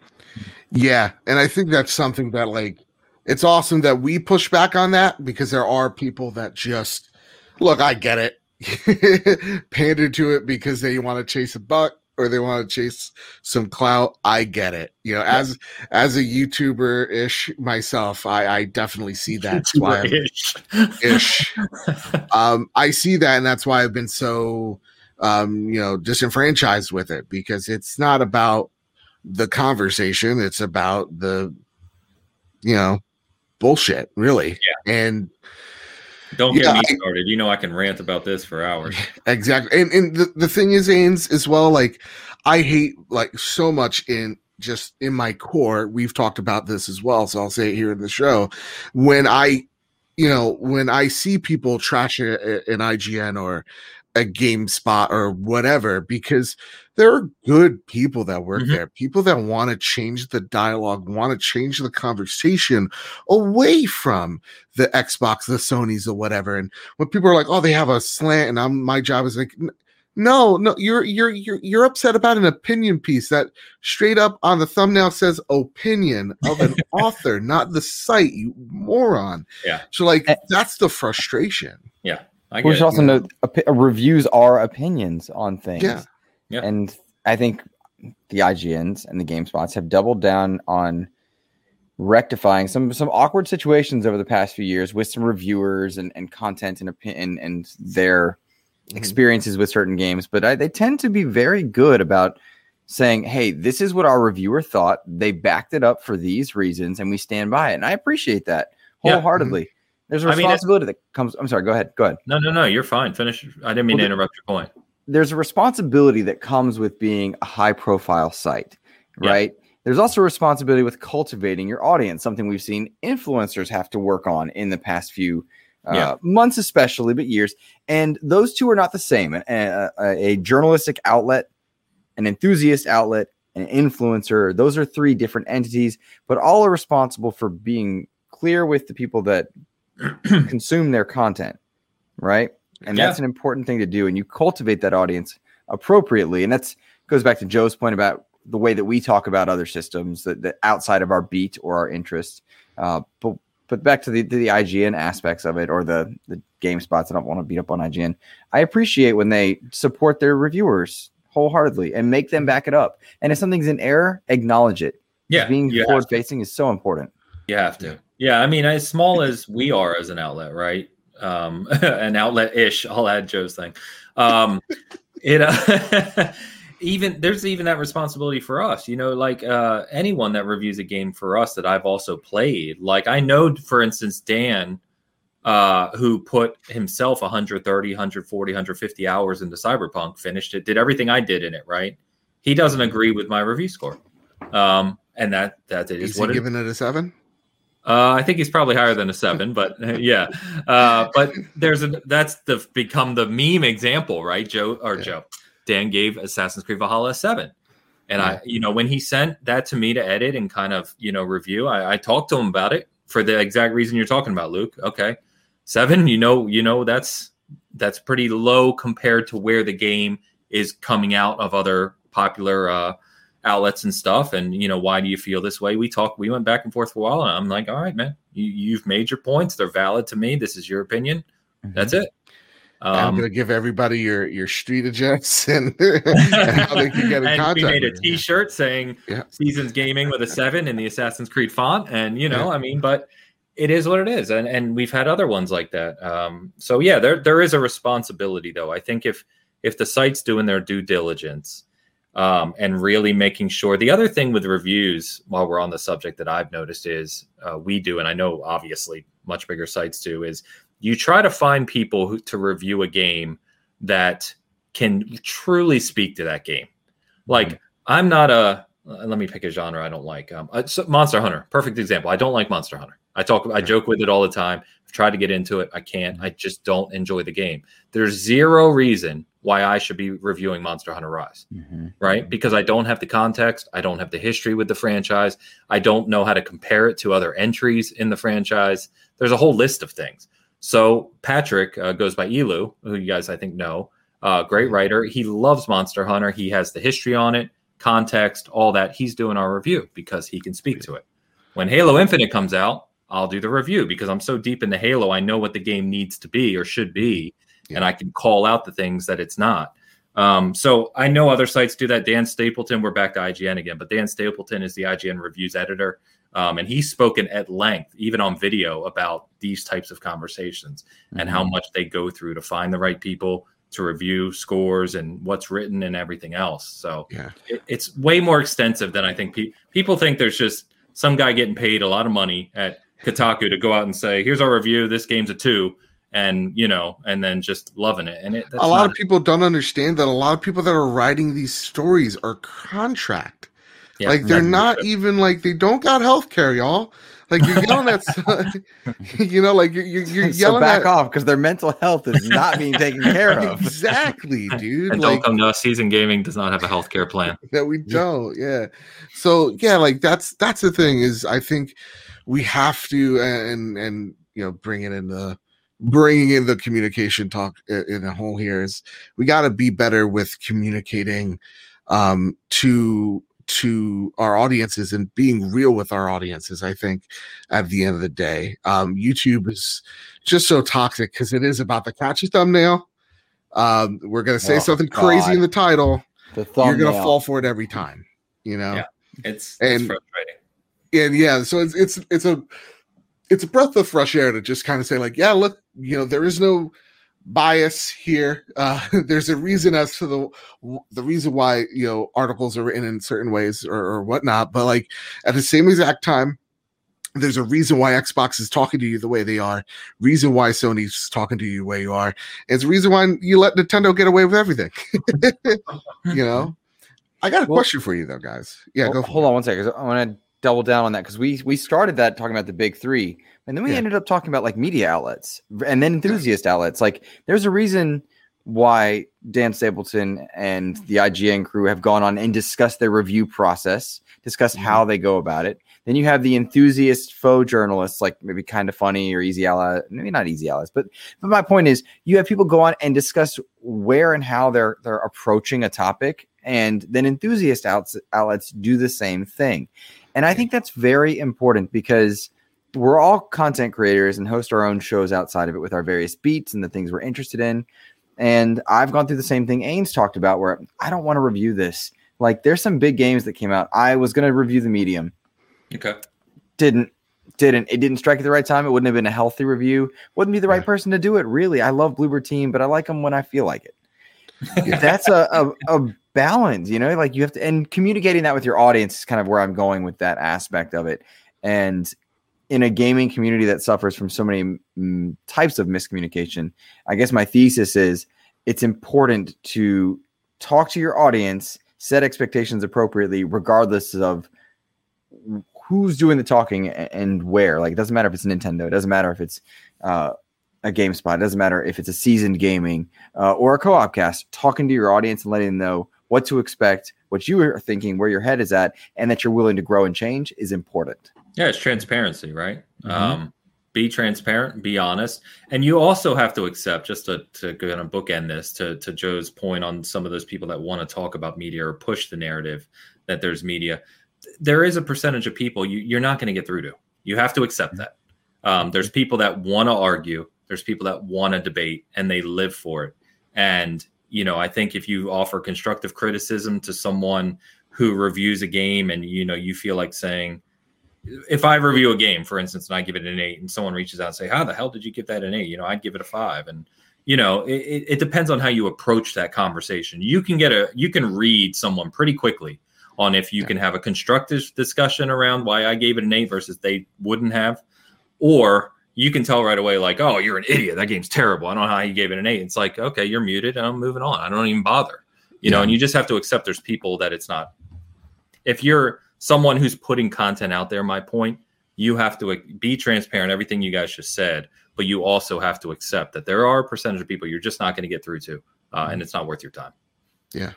Yeah, and I think that's something that like it's awesome that we push back on that because there are people that just look, I get it. pander to it because they want to chase a buck or they want to chase some clout. I get it. You know, as as a YouTuber ish myself, I, I definitely see that. That's why I'm- ish. um, I see that, and that's why I've been so, um, you know, disenfranchised with it because it's not about the conversation. It's about the, you know, bullshit, really. Yeah. And don't get Yeah, me I- started. You know I can rant about this for hours. exactly. And and the, the thing is, Ains, as well, like I hate like so much in just in my core. We've talked about this as well, so I'll say it here in the show. When I, you know, when I see people trash a- a- an IGN or a GameSpot or whatever, because there are good people that work Mhm. there, people that want to change the dialogue, want to change the conversation away from the Xbox, the Sony's, or whatever. And when people are like, "Oh, they have a slant," and I'm my job is like, "No, no, you're you're you're you're upset about an opinion piece that straight up on the thumbnail says opinion of an author, not the site, you moron." Yeah. So like Eh. that's the frustration. I We should it. also note opi- reviews are opinions on things. Yeah. Yeah. And I think the IGNs and the GameSpots have doubled down on rectifying some some awkward situations over the past few years with some reviewers and, and content and opinion and their Mhm. experiences with certain games. But I, they tend to be very good about saying, "Hey, this is what our reviewer thought. They backed it up for these reasons, and we stand by it." And I appreciate that Yeah. wholeheartedly. There's a I mean, responsibility that comes. I'm sorry. Go ahead. Go ahead. No, no, no. You're fine. Finish. I didn't mean Well, to interrupt your point. There's a responsibility that comes with being a high profile site, Yeah. right? There's also a responsibility with cultivating your audience, something we've seen influencers have to work on in the past few uh, Yeah. months, especially, but years. And those two are not the same. A, a, a journalistic outlet, an enthusiast outlet, an influencer, those are three different entities, but all are responsible for being clear with the people that consume their content, right? And Yeah. that's an important thing to do. And you cultivate that audience appropriately. And that's goes back to Joe's point about the way that we talk about other systems that, that outside of our beat or our interest. Uh, but but back to the to the IGN aspects of it or the the game spots. That I don't want to beat up on IGN. I appreciate when they support their reviewers wholeheartedly and make them back it up. And if something's in error, acknowledge it. Yeah, Being forward facing is so important. You have to. Yeah, I mean, as small as we are as an outlet, right? Um, an outlet ish. I'll add Joe's thing. Um, it uh, even there's even that responsibility for us. You know, like uh, anyone that reviews a game for us that I've also played. Like I know, for instance, Dan, uh, who put himself 130, 140, 150 hours into Cyberpunk, finished it, did everything I did in it. Right? He doesn't agree with my review score. Um, and that that is Is what he it, giving it a seven? Uh, I think he's probably higher than a seven, but uh, yeah. Uh, but there's a that's the become the meme example, right? Joe or Yeah. Joe Dan gave Assassin's Creed Valhalla a seven, and I, you know, when he sent that to me to edit and kind of you know review, I, I talked to him about it for the exact reason you're talking about, Luke. Okay, seven. You know, you know that's that's pretty low compared to where the game is coming out of other popular uh, outlets and stuff. And you know, why do you feel this way? We talked, we went back and forth for a while, and I'm like, all right, man, you, you've made your points. They're valid to me. This is your opinion. That's it. I'm Um, gonna give everybody your your street address and, and how they can get in and contact. we made a. T-shirt saying Yeah. "Seasoned Gaming" with a seven in the Assassin's Creed font, and you know, I mean, but it is what it is, and and we've had other ones like that. Um, so yeah, there there is a responsibility, though. I think if if the site's doing their due diligence um, and really making sure, the other thing with reviews, while we're on the subject, that I've noticed is uh, we do, and I know obviously much bigger sites do, is you try to find people who to review a game that can truly speak to that game. Like I'm not a uh, let me pick a genre I don't like. Um, uh, so Monster Hunter, perfect example. I don't like Monster Hunter. I talk, I joke with it all the time. I've tried to get into it. I can't. I just don't enjoy the game. There's zero reason why I should be reviewing Monster Hunter Rise Mhm. right? Because I don't have the context, I don't have the history with the franchise, I don't know how to compare it to other entries in the franchise. There's a whole list of things. So Patrick uh, goes by Elu, who you guys I think know, uh, great writer. He loves Monster Hunter. He has the history on it, context, all that. He's doing our review because he can speak to it. When Halo Infinite comes out, I'll do the review because I'm so deep in the Halo. I know what the game needs to be or should be, and I can call out the things that it's not. Um, so I know other sites do that. Dan Stapleton, we're back to IGN again, but Dan Stapleton is the IGN reviews editor. Um, and he's spoken at length, even on video, about these types of conversations and how much they go through to find the right people, to review scores and what's written and everything else. So Yeah. it, it's way more extensive than I think pe- people think. There's just some guy getting paid a lot of money at Kotaku to go out and say, "Here's our review. This game's a two, and you know, and then just loving it. And it, that's a lot of people don't understand that a lot of people that are writing these stories are contract. yeah, like they're that's- not even like they don't got health care, y'all. Like you're yelling at, you know, like you're you're, you're so yelling back at off because their mental health is not being taken care of. exactly, dude. And like don't come to us. Seasoned Gaming does not have a health care plan. that we don't yeah so yeah like that's that's the thing is i think we have to and and you know bringing in the bringing in the communication talk in a whole here is we got to be better with communicating um to to our audiences and being real with our audiences i think at the end of the day. Um youtube is just so toxic because it is about the catchy thumbnail. Um we're gonna say Oh, something crazy in the title. The you're gonna fall for it every time you know? Yeah. It's, it's And- frustrating. and yeah so it's it's it's a it's a breath of fresh air to just kind of say like yeah look you know there is no bias here uh there's a reason as to the the reason why you know articles are written in certain ways or, or whatnot but like at the same exact time there's a reason why Xbox is talking to you the way they are, reason why Sony's talking to you the way you are. It's reason why you let Nintendo get away with everything. you know? I got a Well- question for you though, guys. Yeah, Hold- go hold it. on one second. I want to double down on that because we we started that talking about the big three, and then we Yeah. ended up talking about like media outlets and then enthusiast outlets. Like, there's a reason why Dan Stapleton and the IGN crew have gone on and discussed their review process, discussed Mm-hmm. how they go about it. Then you have the enthusiast faux journalists, like maybe Kinda Funny or easy ally, maybe not easy allies, but but my point is, you have people go on and discuss where and how they're they're approaching a topic, and then enthusiast outs, outlets do the same thing. And I think that's very important because we're all content creators and host our own shows outside of it with our various beats and the things we're interested in. And I've gone through the same thing Ains talked about where I don't want to review this. Like there's some big games that came out. I was going to review the medium. Okay. Didn't didn't it didn't strike at the right time. It wouldn't have been a healthy review. Wouldn't be the right person to do it really. I love Bloober Team, but I like them when I feel like it. That's a, a a balance, you know, like you have to and communicating that with your audience is kind of where I'm going with that aspect of it. And in a gaming community that suffers from so many types of miscommunication, I guess my thesis is it's important to talk to your audience, set expectations appropriately, regardless of who's doing the talking and where. Like, it doesn't matter if it's Nintendo, it doesn't matter if it's uh, a GameSpot, it doesn't matter if it's a seasoned gaming uh, or a co-op cast. Talking to your audience and letting them know what to expect, what you are thinking, where your head is at, and that you're willing to grow and change is important. Yeah, it's transparency, right? Mhm. Um, be transparent, be honest, and you also have to accept. Just to to kind of bookend this to to Joe's point on some of those people that want to talk about media or push the narrative that there's media. There is a percentage of people you, you're not going to get through to. You have to accept that. Um, there's people that want to argue. There's people that want to debate, and they live for it. And you know, I think if you offer constructive criticism to someone who reviews a game, and you know, you feel like saying if I review a game, for instance, and I give it an eight, and someone reaches out and say, "How the hell did you give that an eight? You know, I'd give it a five. And you know, it, it, depends on how you approach that conversation. You can get a, you can read someone pretty quickly on if you Yeah. can have a constructive discussion around why I gave it an eight versus they wouldn't have, or you can tell right away, like, "Oh, you're an idiot. That game's terrible. I don't know how you gave it an eight. It's like, okay, you're muted, and I'm moving on. I don't even bother. You know, and you just have to accept there's people that it's not. If you're someone who's putting content out there, my point, you have to be transparent, everything you guys just said, but you also have to accept that there are a percentage of people you're just not going to get through to, uh, and it's not worth your time. Yeah.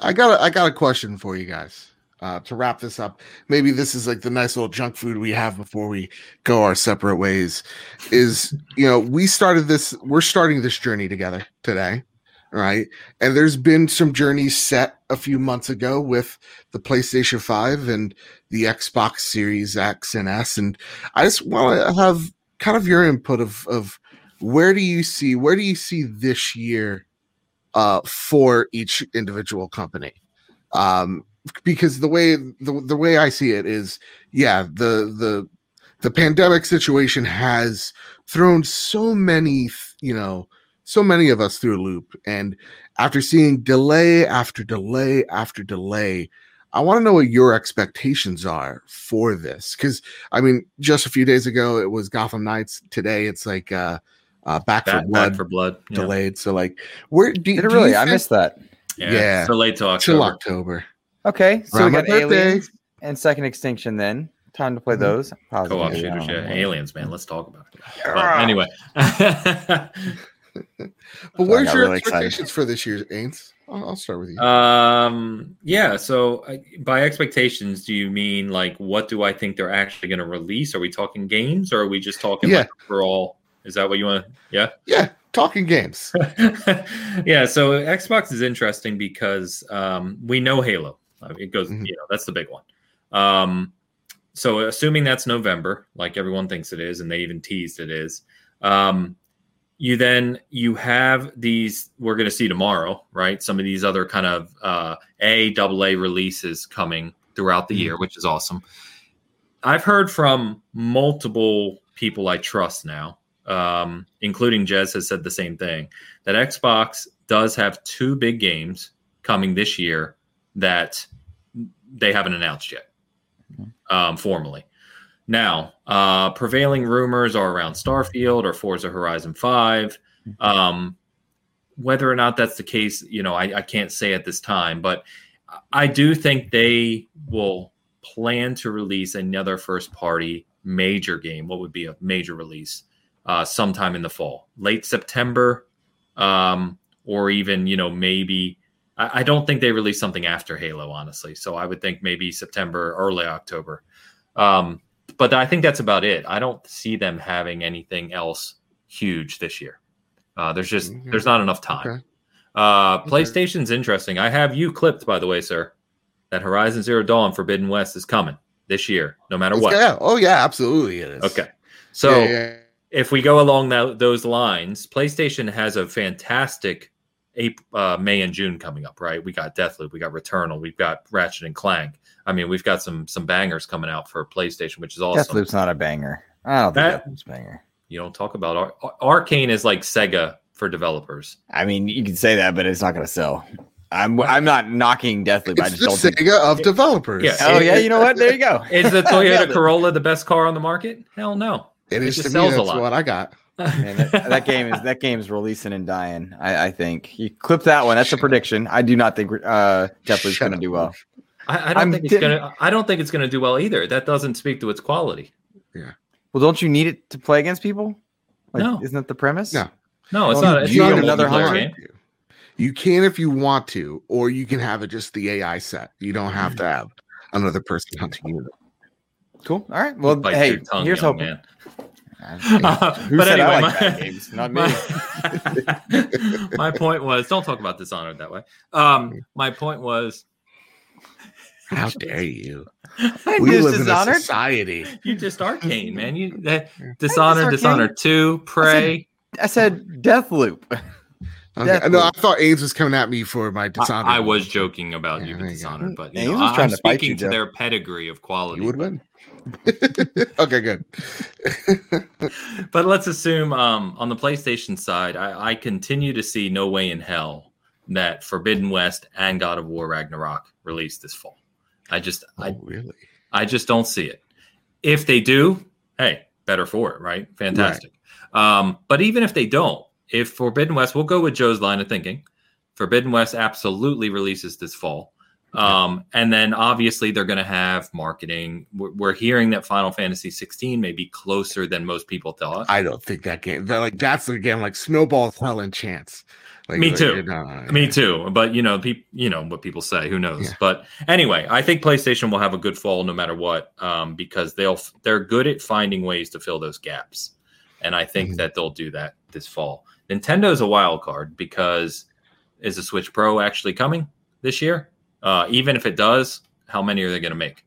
I got a, I got a question for you guys uh, to wrap this up. Maybe this is like the nice little junk food we have before we go our separate ways. Is you know we started this we're starting this journey together today, right? And there's been some journeys set a few months ago with the PlayStation Five and the Xbox Series X and S, and I just want to have kind of your input of of where do you see where do you see this year uh, for each individual company. Um, because the way the, the way I see it is, yeah, the the the pandemic situation has thrown so many, you know, so many of us through a loop. And after seeing delay after delay after delay, I want to know what your expectations are for this. Because I mean, just a few days ago it was Gotham Knights. Today it's like uh, uh Back, Back 4 Blood Back 4 blood. Yeah. delayed. So like, where do, Did it do you really? I missed that. Yeah. Yeah. So late to till October. October. Okay, so Around we got birthday. aliens and Second Extinction. Then time to play Mhm. those. Co-op shooters, yeah. Aliens, man. Let's talk about it. But anyway. But I what is got your really excited. expectations for this year, Ains? I'll, I'll start with you. Um. Yeah. So, uh, by expectations, do you mean like what do I think they're actually going to release? Are we talking games, or are we just talking Yeah. like overall? Is that what you want? Yeah. yeah, talking games. yeah. So Xbox is interesting because um, we know Halo. It goes. Mhm. You know, that's the big one. Um. So assuming that's November, like everyone thinks it is, and they even teased it is. Um, you then you have these we're going to see tomorrow right? Some of these other kind of uh a double a releases coming throughout the Mhm. year which is awesome. I've heard from multiple people i trust now um including jez has said the same thing that xbox does have two big games coming this year that they haven't announced yet um formally now, uh, prevailing rumors are around Starfield or Forza Horizon 5. Um, whether or not that's the case, you know, I, I can't say at this time, but I do think they will plan to release another first party major game. What would be a major release uh, sometime in the fall, late September, um, or even, you know, maybe. I, I don't think they release something after Halo, honestly. So I would think maybe September, early October. Um, but I think that's about it. I don't see them having anything else huge this year. Uh, there's just Okay. there's not enough time. Okay. Uh, PlayStation's interesting. I have you clipped, by the way, sir. That Horizon Zero Dawn Forbidden West is coming this year, no matter what. Yeah. Oh yeah, absolutely it is. Okay, so Yeah, yeah. if we go along that, those lines, PlayStation has a fantastic April, uh, May and June coming up, right? We got Deathloop, we got Returnal, we've got Ratchet and Clank. I mean, we've got some some bangers coming out for PlayStation, which is awesome. Deathloop's not a banger. I don't think That- Deathloop's a banger. You don't talk about Ar- Ar- Arkane is like Sega for developers. I mean, you can say that, but it's not going to sell. I'm I'm not knocking Deathloop. I just the don't think. Sega of developers. Yeah. Oh yeah, you know what? There you go. Is the Toyota. Corolla the best car on the market? Hell no. it It is just to me. sells a lot. what I got. Man, that, that game is that game's releasing and dying. I, I think you clip that one. That's a prediction. I do not think uh, Deathloop's going to do well. Luke. I, I don't I'm think it's di- gonna. I don't think it's gonna do well either. That doesn't speak to its quality. Yeah. Well, don't you need it to play against people? Like, No. isn't that the premise? No. No, it's Well, not. It's you not another multiplayer hundred? game. You can if you want to, or you can have it just the AI set. You don't have to have another person hunting you. Cool. All right. Well, hey, tongue, here's young hoping. man. Uh, Who but said anyway, I like my, games? Not me. my point was don't talk about Dishonored that way. Um, my point was How dare you? We just live in a society. you just Arkane, man. You that Dishonored, Arkane. Dishonored Two, Prey. I said Deathloop. Okay. Definitely. No, I thought Ames was coming at me for my Dishonored. I, I was joking about Yeah, you there with you go. Dishonored, but Yeah, you he know, was I- trying I'm to fight speaking you, to Joe. their pedigree of quality. You would win. okay, good. But let's assume um, on the PlayStation side, I, I continue to see no way in hell that Forbidden West and God of War Ragnarok release this fall. I just I, oh, really? I just don't see it. If they do, hey, better for it, right? Fantastic. Um, but even if they don't, if Forbidden West, we'll go with Joe's line of thinking. Forbidden West absolutely releases this fall. Um, and then obviously they're going to have marketing. We're, we're hearing that Final Fantasy 16 may be closer than most people thought. I don't think that game. That, like that's the game. Like snowball hell and chance. Like, Me like, too. no, Me yeah. too, but you know, peop, you know what people say. Who knows? Yeah. But anyway, I think PlayStation will have a good fall no matter what, um, because they'll they're good at finding ways to fill those gaps, and I think Mhm. that they'll do that this fall. Nintendo's a wild card because is the Switch Pro actually coming this year? Uh, even if it does, how many are they going to make?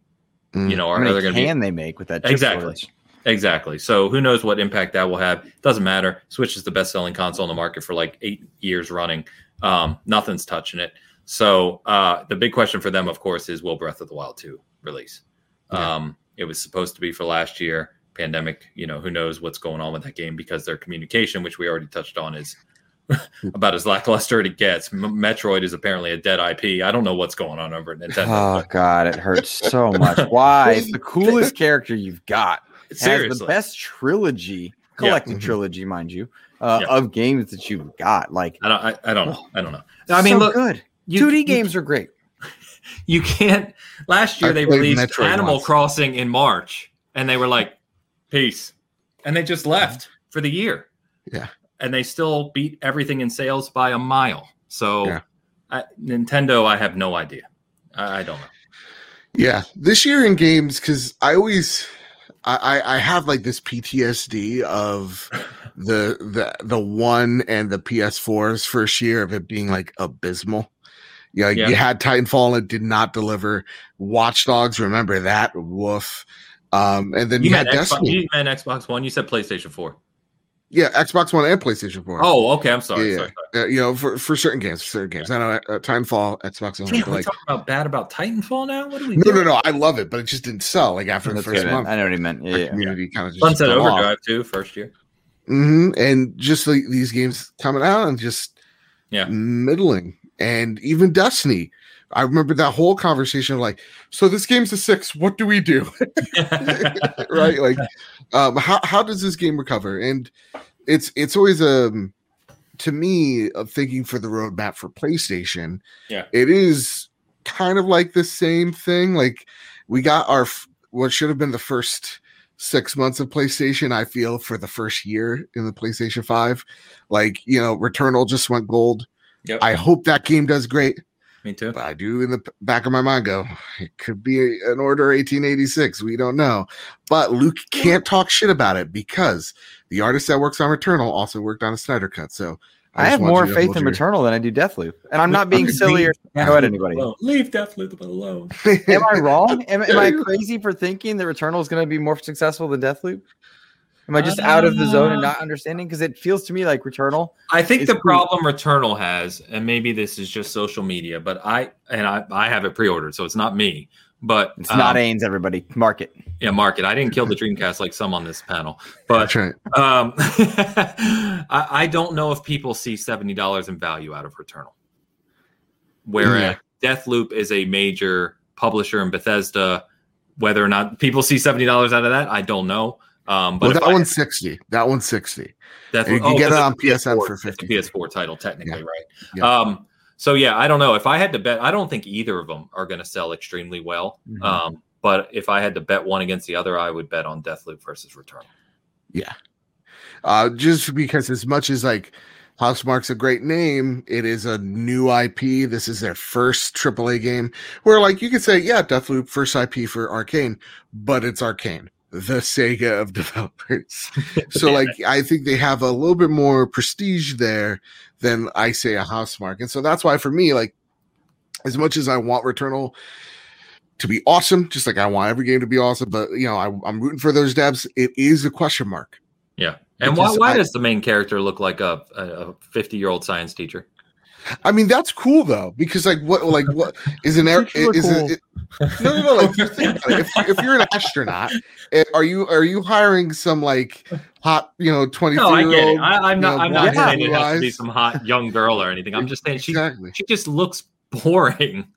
Mm. You know, How are they going to be can they make with that? Exactly. shortage? Exactly. So who knows what impact that will have? Doesn't matter. Switch is the best selling console in the market for like eight years running. Um, nothing's touching it. So uh, the big question for them, of course, is will Breath of the Wild 2 release? Yeah. Um, it was supposed to be for last year. Pandemic, you know, who knows what's going on with that game because their communication, which we already touched on, is about as lackluster it gets. M- Metroid is apparently a dead IP. I don't know what's going on over at Nintendo. Oh god, it hurts so much. Why? It's the coolest character you've got. It has Seriously, the best trilogy, collective Mhm. trilogy, mind you, uh, Yeah. of games that you've got. Like, I don't. I, I don't know. I don't know. I mean, so look, good. you- 2D you- games are great. You can't. Last year I they released Metroid Animal once. Crossing in March, and they were like, "Peace," and they just left for the year. Yeah. and they still beat everything in sales by a mile. So, Yeah. I, Nintendo, I have no idea. I, I don't know. Yeah, this year in games because I always I, I have like this PTSD of the the the one and the PS4's first year of it being like abysmal. Yeah, like Yeah. you had Titanfall and it did not deliver. Watch Dogs, remember that? Woof. Um, and then you, You had Xbox, Destiny. you meant Xbox One. You said PlayStation Four. Yeah, Xbox One and PlayStation 4. Oh, okay. I'm sorry. yeah, sorry, yeah. Uh, you know, for, for certain games, for certain games. I know uh, Titanfall, Xbox One, Damn, but we're like talking about bad about Titanfall now. What do we no, doing? no, no. I love it, but it just didn't sell. Like after the first good, month, I know what he meant. Yeah, the yeah. community kind of just Sunset fell off. Overdrive too, first year. Mm-hmm. And just like these games coming out and just Yeah. middling. And even Destiny. I remember that whole conversation of like, so this game's a six. What do we do? right? Like, um, how how does this game recover? And it's it's always um to me of thinking for the roadmap for PlayStation. Yeah. it is kind of like the same thing. Like we got our what should have been the first six months of PlayStation. I feel for the first year in the PlayStation Five, like you know, Returnal just went gold. Yep. I hope that game does great. Me too. But I do in the back of my mind go, it could be a- an order 1886. We don't know. But Luke can't talk shit about it because the artist that works on Returnal also worked on a Snyder cut. So I, just have more faith in your- Returnal than I do Deathloop, and I'm not being Okay, silly or Leave go at anybody. alone. Leave Deathloop alone. Am I wrong? Am, am I crazy for thinking that Returnal is going to be more successful than Deathloop? Am I just out of the zone and not understanding? Because it feels to me like Returnal. I think It's the cool. problem Returnal has, and maybe this is just social media, but I and I, I have it pre-ordered, so it's not me. But It's not um, Ains, everybody. Market. yeah, market. I didn't kill the Dreamcast like some on this panel, but That's right. um, I, I don't know if people see seventy dollars in value out of Returnal. Whereas Deathloop is a major publisher in Bethesda. Whether or not people see seventy dollars out of that, I don't know. Um, but Well, that I- one's 60. That one's 60. Deathloop, you can get it on PSN PS4 for 50. PS4 title, technically, Yeah. right? Yeah. Um, so yeah, I don't know if I had to bet. I don't think either of them are going to sell extremely well. Mhm. Um, but if I had to bet one against the other, I would bet on Deathloop versus Return. Yeah. Uh, just because as much as like Housemarque's a great name, it is a new IP. This is their first AAA game where like you could say, yeah, Deathloop first IP for Arkane, but it's Arkane, the Sega of developers. so like I think they have a little bit more prestige there than I say a Housemarque. And so that's why for me, like as much as I want Returnal to be awesome, just like I want every game to be awesome, but you know, I, I'm rooting for those devs. It is a question mark. Yeah. And why, why I- does the main character look like a a 50 year old science teacher? I mean, that's cool though, because like what, like what is an air? Is cool. it, it- no, no, no. Like just think about. If, if you're an astronaut, eh, are you are you hiring some like hot, you know, twenty No, I year get it. old? I, I'm not. know, I'm not blonde saying it has to be some hot young girl or anything. I'm just saying she Exactly. she just looks boring.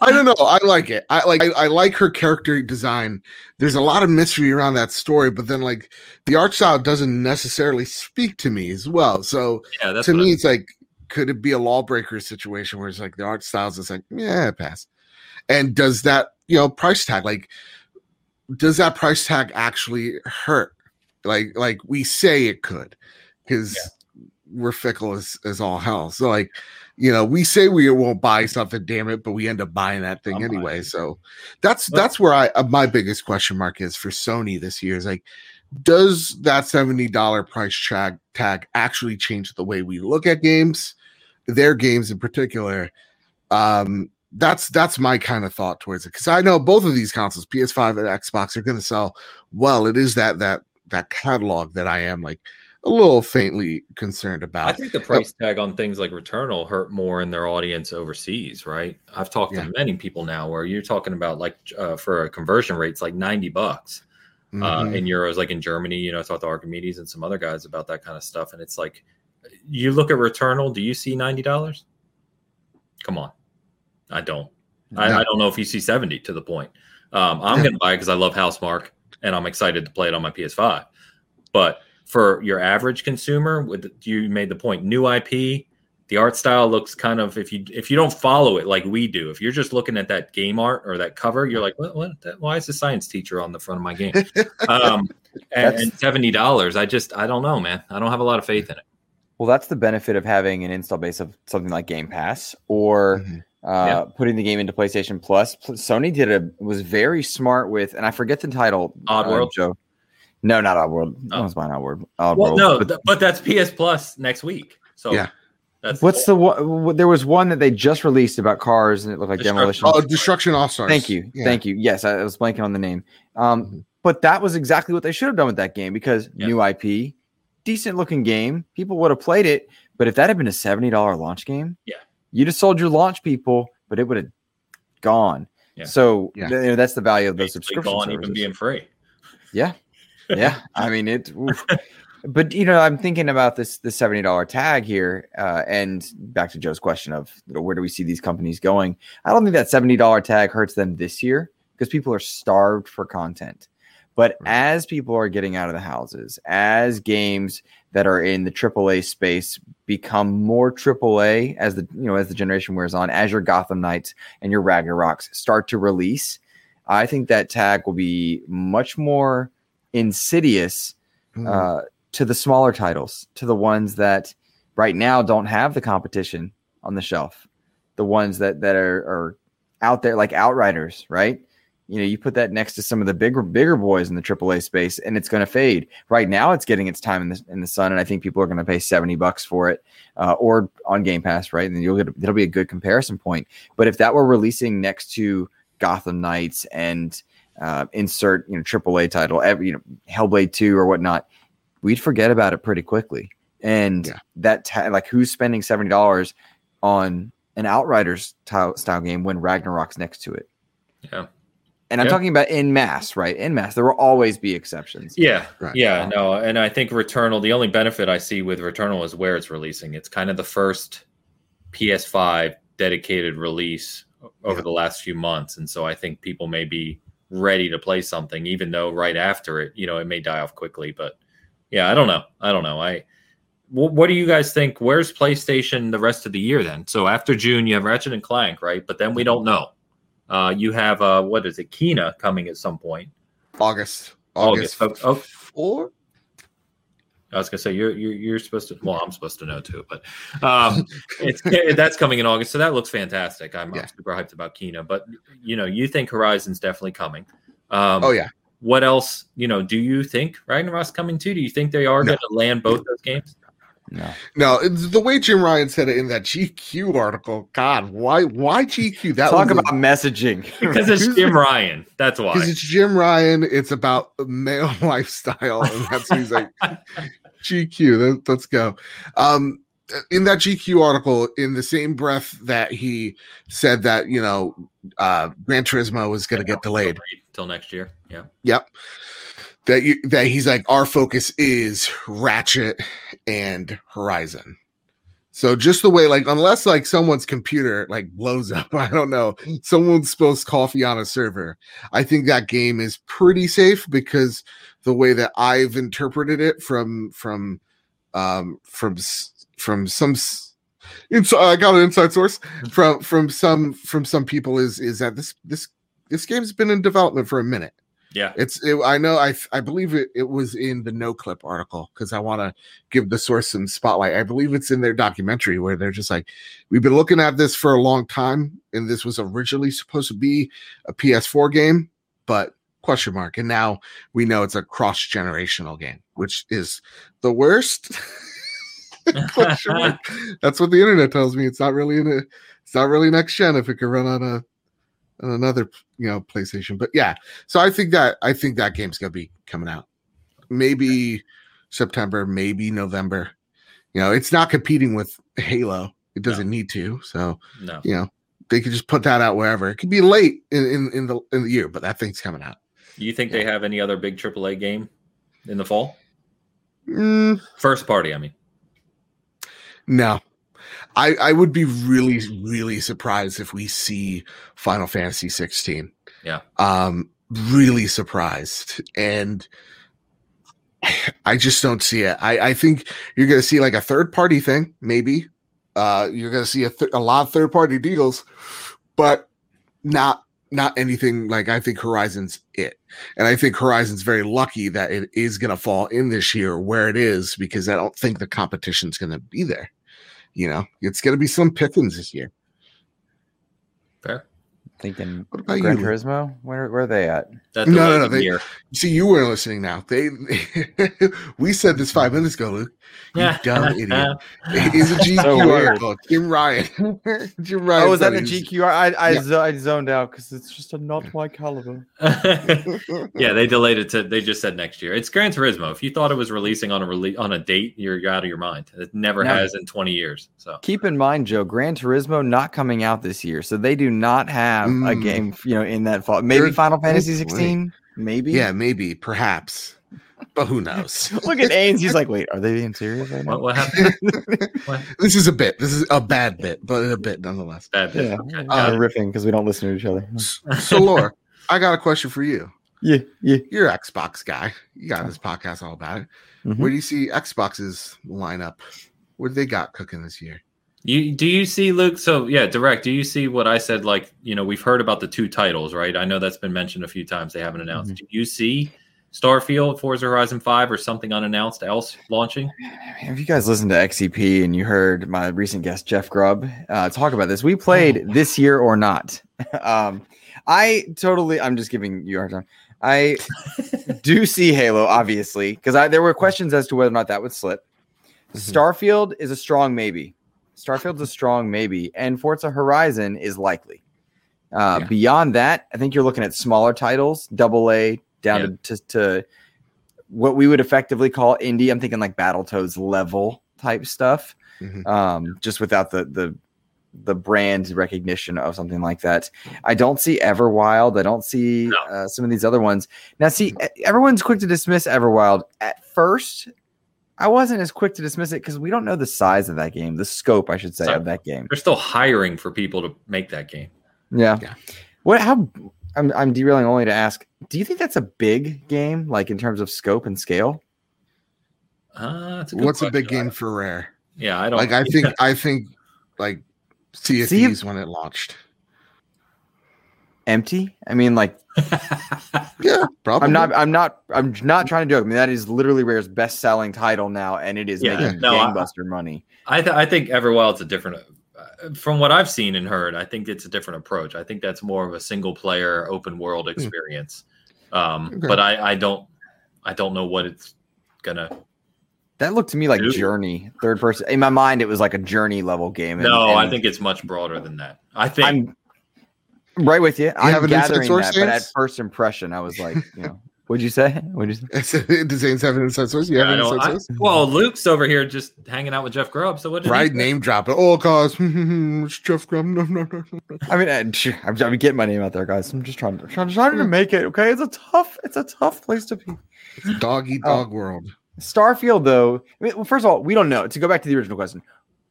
I don't know. I like it. I like. I, I like her character design. There's a lot of mystery around that story, but then like the art style doesn't necessarily speak to me as well. So yeah, to what I- me, it's like, could it be a lawbreaker situation where it's like the art styles is like, yeah, pass. And does that, you know, price tag, like, does that price tag actually hurt? Like, like we say it could, because we're fickle as, as all hell. So, like, you know, we say we won't buy something, damn it, but we end up buying that thing I'm anyway. So that's that's where I uh, my biggest question mark is for Sony this year is like, does that $70 price tag tag actually change the way we look at games their games in particular um that's that's my kind of thought towards it because i know both of these consoles ps5 and xbox are going to sell well it is that that that catalog that i am like a little faintly concerned about. I think the price tag on things like Returnal hurt more in their audience overseas, right? I've talked Yeah. to many people now where you're talking about like uh, for a conversion rate, it's like 90 bucks. uh, Mhm. in euros, like in Germany. You know, I talked to Archimedes and some other guys about that kind of stuff, and it's like you look at Returnal. Do you see ninety dollars? Come on, I don't. I, No. I don't know if you see seventy to the point. Um, I'm going to buy it because I love Housemarque and I'm excited to play it on my PS5. But for your average consumer, with you made the point, new IP, the art style looks kind of if you if you don't follow it like we do, if you're just looking at that game art or that cover, you're like, what? what why is the science teacher on the front of my game? um, and, and seventy dollars, I just I don't know, man. I don't have a lot of faith in it. Well, that's the benefit of having an install base of something like Game Pass or Mhm. uh, Yeah. putting the game into PlayStation Plus. Sony did a was very smart with, and I forget the title. Oddworld? uh, Joe. No, not Oddworld. Oh. No one's buying Oddworld. Oddworld. Well, no, but th- but that's PS Plus next week. So Yeah. that's what's the one? There was one that they just released about cars, and it looked like Destruction- demolition. Oh, Destruction All Stars. Thank you. Yeah. Thank you. Yes, I was blanking on the name. Um, Mhm. But that was exactly what they should have done with that game because Yeah. new IP, decent looking game. People would have played it. But if that had been a $70 launch game, Yeah. you'd have sold your launch people, but it would have gone. Yeah. So Yeah. you know, that's the value of those basically subscription gone services. even being free. yeah. Yeah. I mean, it. But you know, I'm thinking about this the seventy dollar tag here, uh, and back to Joe's question of you know, where do we see these companies going? I don't think that seventy dollar tag hurts them this year because people are starved for content. But Right. as people are getting out of the houses, as games that are in the AAA space become more AAA as the you know as the generation wears on, as your Gotham Knights and your Ragnaroks start to release, I think that tag will be much more insidious Mhm. uh, to the smaller titles, to the ones that right now don't have the competition on the shelf, the ones that that are, are out there like Outriders, right? You know, you put that next to some of the bigger bigger boys in the AAA space, and it's going to fade. Right now, it's getting its time in the in the sun, and I think people are going to pay seventy bucks for it, uh, or on Game Pass, right? And you'll get it'll be a good comparison point. But if that were releasing next to Gotham Knights and uh, insert you know AAA title, every you know Hellblade two or whatnot, we'd forget about it pretty quickly. And Yeah. that ta- like who's spending seventy dollars on an Outriders style, style game when Ragnarok's next to it? Yeah. And I'm Yeah. talking about in mass, right? In mass, there will always be exceptions. Yeah, Right. yeah, no, and I think Returnal. The only benefit I see with Returnal is where it's releasing. It's kind of the first PS5 dedicated release over Yeah. the last few months, and so I think people may be ready to play something, even though right after it, you know, it may die off quickly. But yeah, I don't know. I don't know. I. wh- What do you guys think? Where's PlayStation the rest of the year then? So after June, you have Ratchet and Clank, right? But then we don't know. Uh, you have uh, what is it, Kena coming at some point. August. August. August. Oh, oh. Four? I was gonna say you're you're, you're supposed to. Well, I'm supposed to know too, but um, it's that's coming in August, so that looks fantastic. I'm, Yeah. I'm super hyped about Kena, but you know, you think Horizon's definitely coming. Um, Oh yeah. What else? You know, do you think Ragnarok's coming too? Do you think they are No. going to land both those games? No. No, the way Jim Ryan said it in that GQ article. God, why why GQ? That Talk was a- about messaging. Because it's Jim Ryan. That's why. because it's Jim Ryan. It's about male lifestyle, and that's what he's like. GQ. Let, let's go. Um, in that GQ article, in the same breath that he said that you know, uh, Gran Turismo was going to get delayed. till next year. Yeah. Yep. That you that he's like our focus is Ratchet and Horizon. So just the way like unless like someone's computer like blows up, I don't know, someone spills coffee on a server. I think that game is pretty safe because the way that I've interpreted it from from um from from some inside I got an inside source from from some from some people is is that this this this game's been in development for a minute. Yeah. It's it, I know I I believe it it was in the Noclip article because I want to give the source some spotlight. I believe it's in their documentary where they're just like, we've been looking at this for a long time, and this was originally supposed to be a PS4 game, but question mark, and now we know it's a cross generational game, which is the worst. question mark. That's what the internet tells me. It's not really in a, it's not really next gen if it could run on a on another you know PlayStation. But yeah, so I think that I think that game's gonna be coming out. Maybe September, maybe November. You know, it's not competing with Halo. It doesn't need to. So, No. you know, they could just put that out wherever. It could be late in, in, in the in the year, but that thing's coming out. Do you think they have any other big AAA game in the fall? Mm, First party, I mean. no. I, I would be really, really surprised if we see Final Fantasy 16. Yeah. Um, really surprised. And I just don't see it. I, I think you're going to see like a third party thing, maybe. Uh, you're going to see a, th- a lot of third party deals, but not not anything like I think Horizon's it. And I think Horizon's very lucky that it is going to fall in this year where it is because I don't think the competition's going to be there. You know, it's going to be some pickings this year. Fair. Thinking What about Gran you? Turismo. Where where are they at? That No, no, no, they- year. See, you weren't listening now. They, we said this five minutes ago, Luke. You dumb idiot. It's a GQR So weird. article. Jim Ryan. Jim Ryan. Oh, is that said the GQR? I I, Yeah. zo- I zoned out because it's just a not my caliber. yeah, they delayed it to. They just said next year. It's Gran Turismo. If you thought it was releasing on a release on a date, you're out of your mind. It never No. has in 20 years. So Keep in mind, Joe, Gran Turismo not coming out this year, so they do not have a Mm. game, you know, in that fall. Maybe They're- Final Fantasy wait. 16, maybe. Yeah, maybe, perhaps, but who knows? Look at Ains. He's like, wait, are they being serious right now? what, what happened? what? this is a bit. This is a bad bit, but a bit nonetheless. Bad bit. Yeah, Okay. uh, riffing because we don't listen to each other. So, Laura, I got a question for you. Yeah, yeah. You're Xbox guy. You got this podcast all about it. Mhm. Where do you see Xbox's lineup? What do they got cooking this year? You do you see Luke? So yeah, direct. Do you see what I said? Like you know, we've heard about the two titles, right? I know that's been mentioned a few times. They haven't announced. Mhm. Do you see Starfield, Forza Horizon Five, or something unannounced else launching? If you guys listened to XCP and you heard my recent guest Jeff Grubb uh, talk about this, we played this year or not. um, I totally, I'm just giving you a hard time. I do see Halo, obviously, because there were questions as to whether or not that would slip. Mhm. Starfield is a strong maybe. Starfield's a strong maybe, and Forza Horizon is likely. Uh, Yeah. Beyond that, I think you're looking at smaller titles, double A down to, to to what we would effectively call indie. I'm thinking like Battletoads level type stuff, Mhm. um, just without the the the brand recognition of something like that. I don't see Everwild. I don't see No. uh, some of these other ones. Now, see, everyone's quick to dismiss Everwild. At first, I wasn't as quick to dismiss it because we don't know the size of that game, the scope, I should say, Sorry. of that game. They're still hiring for people to make that game. Yeah. Yeah. What? How? I'm I'm derailing only to ask. Do you think that's a big game, like in terms of scope and scale? Uh, that's a good What's a big game for Rare? Yeah, I don't Like, I think, I think, like Sea Sea of- Thieves when it launched. Empty? I mean, like Yeah, probably. I'm not. I'm not. I'm not trying to joke. I mean, that is literally Rare's best-selling title now, and it is Yeah, making no, I- money. I, th- I think Everwild's a different. Uh, from what I've seen and heard, I think it's a different approach. I think that's more of a single player open world experience. Um, Okay. But I, I don't, I don't know what it's gonna. That looked to me like Dude. Journey, third person. In my mind, it was like a Journey level game. and- no, I think it's much broader than that. I think I'm right with you. have I'm an inside gathering source, that, but at first impression, I was like, you know, what'd you say? What'd you say? Does Zane's have an inside source? You have an inside I- source? well, Luke's over here just hanging out with Jeff Grubb. So what? Did Right name drop it. Oh, cause it's Jeff Grubb. No, no, no, no, no. I mean, I, I'm, I'm getting my name out there, guys. I'm just trying to trying, trying to make it. Okay, it's a tough, it's a tough place to be. It's a dog eat Oh. dog world. Starfield, though, I mean, well, first of all, we don't know. To go back to the original question,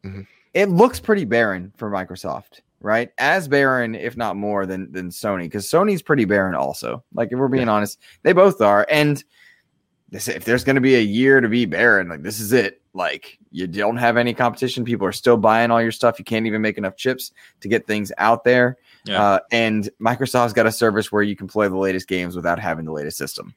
Mhm. it looks pretty barren for Microsoft, right? As barren, if not more, than than Sony, because Sony's pretty barren also. Like, if we're being honest, they both are. And this, if there's going to be a year to be barren, like this is it. Like, you don't have any competition. People are still buying all your stuff. You can't even make enough chips to get things out there. Yeah. Uh, and Microsoft's got a service where you can play the latest games without having the latest system.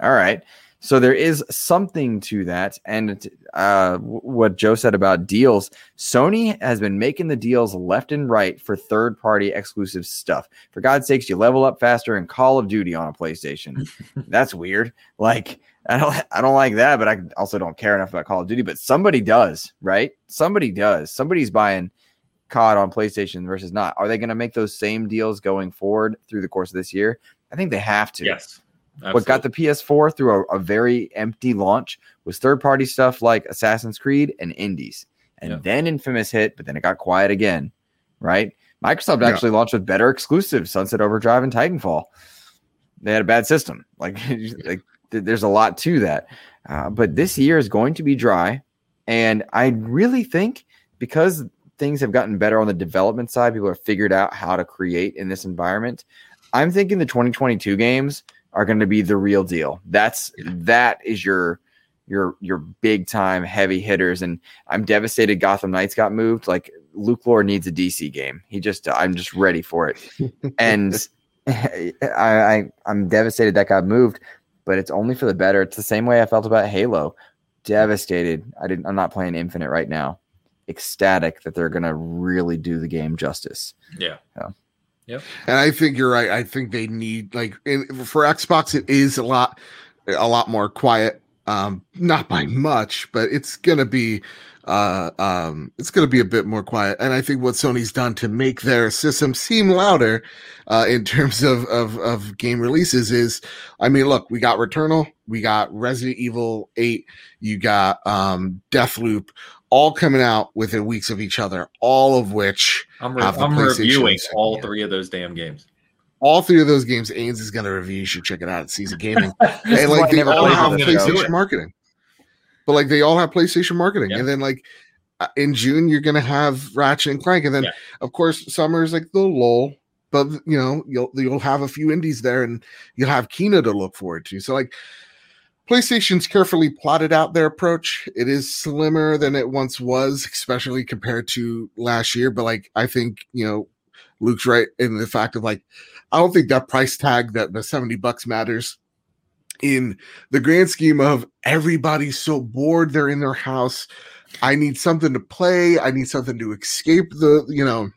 All right. So there is something to that. And uh, what Joe said about deals, Sony has been making the deals left and right for third party exclusive stuff. For God's sakes, you level up faster in Call of Duty on a PlayStation. That's weird. Like, I don't, I don't like that, but I also don't care enough about Call of Duty. But somebody does, right? Somebody does. Somebody's buying COD on PlayStation versus not. Are they going to make those same deals going forward through the course of this year? I think they have to. Yes. What got the PS4 through a, a very empty launch was third party stuff like Assassin's Creed and Indies. And Yeah. then Infamous hit, but then it got quiet again, right? Microsoft Yeah. actually launched with better exclusives Sunset Overdrive and Titanfall. they had a bad system. Like, like there's a lot to that. Uh, but this year is going to be dry, and I really think because things have gotten better on the development side, people have figured out how to create in this environment. I'm thinking the 2022 games are going to be the real deal. That's that is your your your big time heavy hitters. And I'm devastated Gotham Knights got moved. Like Luke Lore needs a DC game. He just I'm just ready for it. and I, I I'm devastated that got moved, but it's only for the better. It's the same way I felt about Halo. Devastated. I didn't I'm not playing Infinite right now. Ecstatic that they're gonna really do the game justice. Yeah. So. And I think you're right. I think they need like for Xbox, it is a lot, a lot more quiet. Um, not by much, but it's gonna be, uh, um, it's gonna be a bit more quiet. And I think what Sony's done to make their system seem louder, uh, in terms of of of game releases is, I mean, look, we got Returnal, we got Resident Evil Eight, you got um Deathloop all coming out within weeks of each other, all of which I'm, re- I'm reviewing all yeah. three of those damn games. All three of those games, Ains is going to review. You should check it out at Seasoned Gaming. and like they all have PlayStation marketing, but like they all have PlayStation marketing, yeah. and then like uh, in June you're going to have Ratchet and Clank, and then yeah. of course summer is like the lull. But you know you'll you'll have a few indies there, and you'll have Kena to look forward to. So like PlayStation's carefully plotted out their approach. It is slimmer than it once was, especially compared to last year. But like, I think, you know, Luke's right in the fact of like, I don't think that price tag that the 70 bucks matters in the grand scheme of everybody's so bored. They're in their house. I need something to play. I need something to escape the, you know,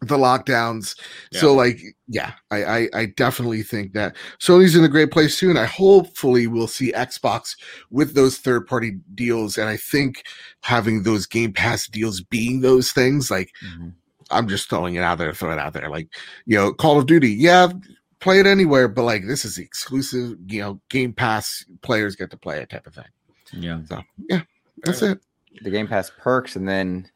the lockdowns. Yeah. So like, yeah, I, I, I definitely think that Sony's in a great place too, and I hopefully will see Xbox with those third party deals. And I think having those Game Pass deals being those things, like mm-hmm. I'm just throwing it out there, throw it out there. Like, you know, Call of Duty, yeah, play it anywhere, but like this is exclusive, you know, Game Pass players get to play it type of thing. Yeah. So yeah, that's it. The Game Pass perks, and then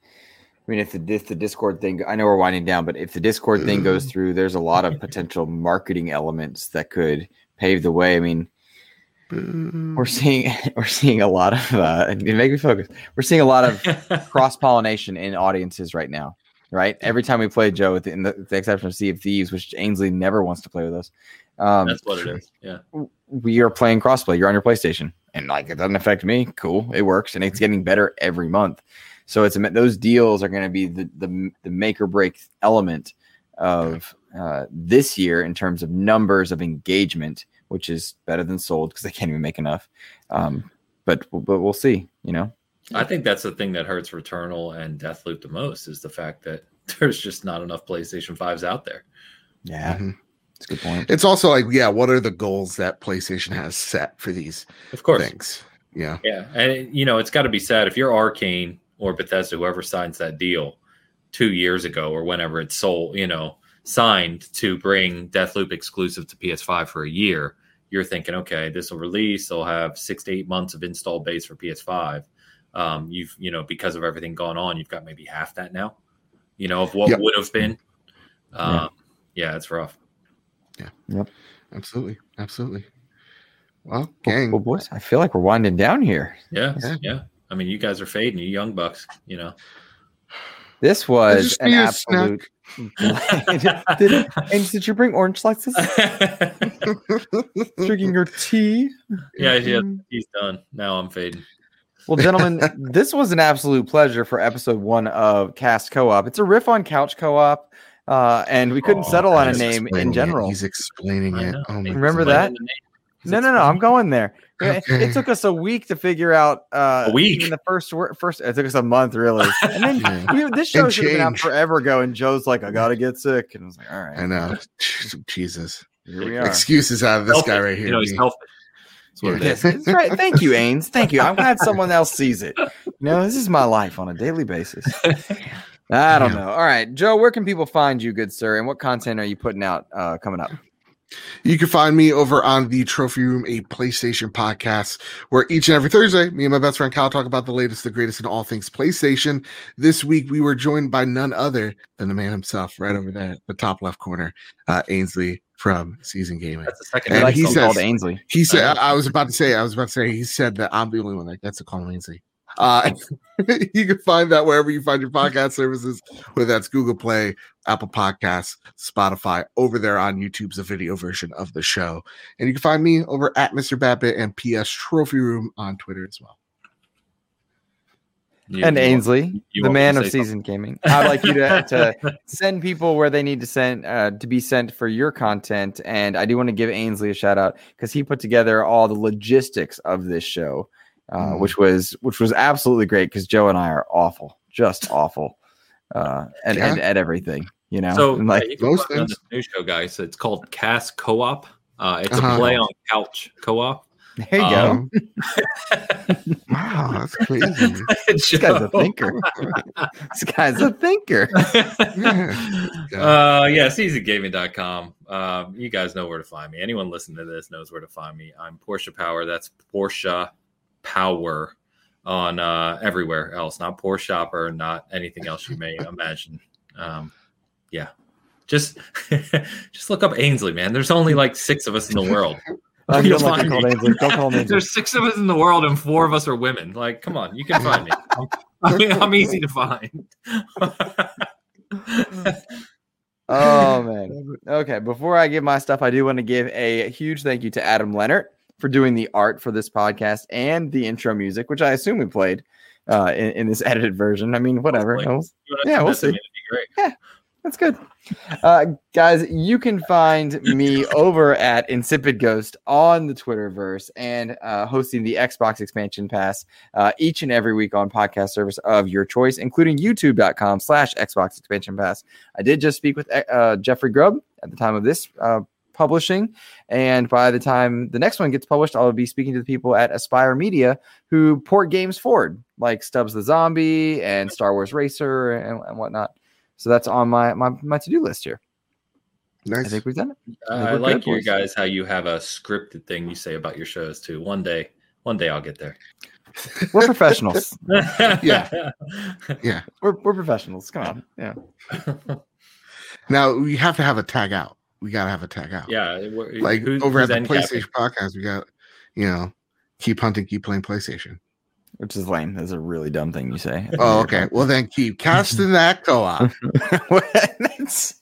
I mean, if the if the Discord thing, I know we're winding down, but if the Discord thing goes mm. through, there's a lot of potential marketing elements that could pave the way. I mean, we're seeing we're seeing a lot of uh, make me focus. We're seeing a lot of cross pollination in audiences right now. Right, every time we play Joe, with the, the, the, exception of Sea of Thieves, which Ainsley never wants to play with us. Um, That's what it is. Yeah, we are playing crossplay. You're on your PlayStation, and like it doesn't affect me. Cool, it works, and it's getting better every month. So it's those deals are going to be the, the, the make or break element of uh, this year in terms of numbers of engagement, which is better than sold because they can't even make enough. Um, but but we'll see. You know, I think that's the thing that hurts Returnal and Deathloop the most is the fact that there's just not enough PlayStation fives out there. Yeah. Mm-hmm. That's a good point. It's also like, yeah, what are the goals that PlayStation has set for these of course things? Yeah. Yeah. And you know, it's got to be said if you're Arkane or Bethesda, whoever signs that deal two years ago or whenever it's sold, you know, signed to bring Deathloop exclusive to PS5 for a year, you're thinking, okay, this will release. They'll have six to eight months of install base for PS5. Um, you've, you know, because of everything going on, you've got maybe half that now, you know, of what yep. would have been. Um, yeah. yeah, it's rough. Yeah. Yep. Absolutely. Absolutely. Well, gang. Well, boys, I feel like we're winding down here. Yeah. Yeah. yeah. I mean, you guys are fading, you young bucks, you know. This was an absolute. did, and did you bring orange slices? Drinking your tea? Yeah, yeah, he's done. Now I'm fading. Well, gentlemen, this was an absolute pleasure for episode one of Cast Co-op. It's a riff on Couch Co-op, uh, and we couldn't oh, settle on a name in general. It. He's explaining it. Oh Remember that? No, no, no. I'm going there. Okay. It, took us a week to figure out. Uh, a week. Even the first first. It took us a month, really. And then yeah. we, this show should have been out forever ago. And Joe's like, "I gotta get sick," and I was like, "All right." I know. Jesus. Here we are. Excuses out of this guy right here. You know, he's healthy. That's what Yes, right. Thank you, Ains. Thank you. I'm glad someone else sees it. You know, this is my life on a daily basis. I don't know. All right, Joe, where can people find you, good sir, and what content are you putting out uh, coming up? You can find me over on the Trophy Room, a PlayStation podcast, where each and every Thursday, me and my best friend Kyle talk about the latest, the greatest in all things PlayStation. This week, we were joined by none other than the man himself, right over there, the top left corner, uh, Ainsley from Seasoned Gaming. That's the second. And like he says- called Ainsley. He said, Uh, I was about to say, I was about to say, he said that I'm the only one that gets to call him Lindsay. Uh, you can find that wherever you find your podcast services, whether that's Google Play, Apple Podcasts, Spotify. Over there on YouTube's a video version of the show. And you can find me over at Mr. Babbitt and PS Trophy Room on Twitter as well. You- and you Ainsley, you the man of say Seasoned Gaming. I'd like you to, to send people where they need to send uh, to be sent for your content. And I do want to give Ainsley a shout out because he put together all the logistics of this show, uh, Mm. which was which was absolutely great because Joe and I are awful, just awful, uh, and, and at everything. You know, So And, like yeah, most find things- new show, guys. It's called Cast Co-op. Uh, it's Uh-huh. a play on couch co-op. there you go. um, Wow, that's crazy. This guy's a thinker. this guy's a thinker. uh yeah seasonedgaming.com um you guys know where to find me anyone listening to this knows where to find me i'm Porsche Power that's Porsche Power on uh everywhere else not poor Shopper not anything else you may imagine. Um yeah. Just just look up Ainsley man. There's only like six of us in the world. I'm You'll gonna like to call me. Ainsley. Don't call him Ainsley. there's six of us in the world and four of us are women. Like come on. You can find me. I mean, I'm easy to find. Oh man. Okay, before I give my stuff, I do want to give a huge thank you to Adam Leonard for doing the art for this podcast and the intro music, which I assume we played uh, in, in this edited version. I mean, whatever. We'll- Yeah, we'll send that to see. me, that'd be great That's good. Uh, guys, you can find me over at Insipid Ghost on the Twitterverse and uh, hosting the Xbox Expansion Pass uh, each and every week on podcast service of your choice, including youtube.com slash Xbox Expansion Pass. I did just speak with uh, Jeffrey Grubb at the time of this uh, publishing. And by the time the next one gets published, I'll be speaking to the people at Aspyr Media who port games forward, like Stubbs the Zombie and Star Wars Racer and, and whatnot. So that's on my my, my to do list here. I think we've done it. I think I like good, you boys. guys how you have a scripted thing you say about your shows too. One day, one day I'll get there. We're professionals. Yeah. Yeah. We're, we're professionals. Come on. Yeah. Now we have to have a tag out. We gotta have a tag out. yeah. we're- Like who's- over who's at the end capping? PlayStation podcast, we got you know, keep hunting, keep playing PlayStation. Which is lame. That's a really dumb thing you say. Oh, okay. Well then keep casting that co-op. That's-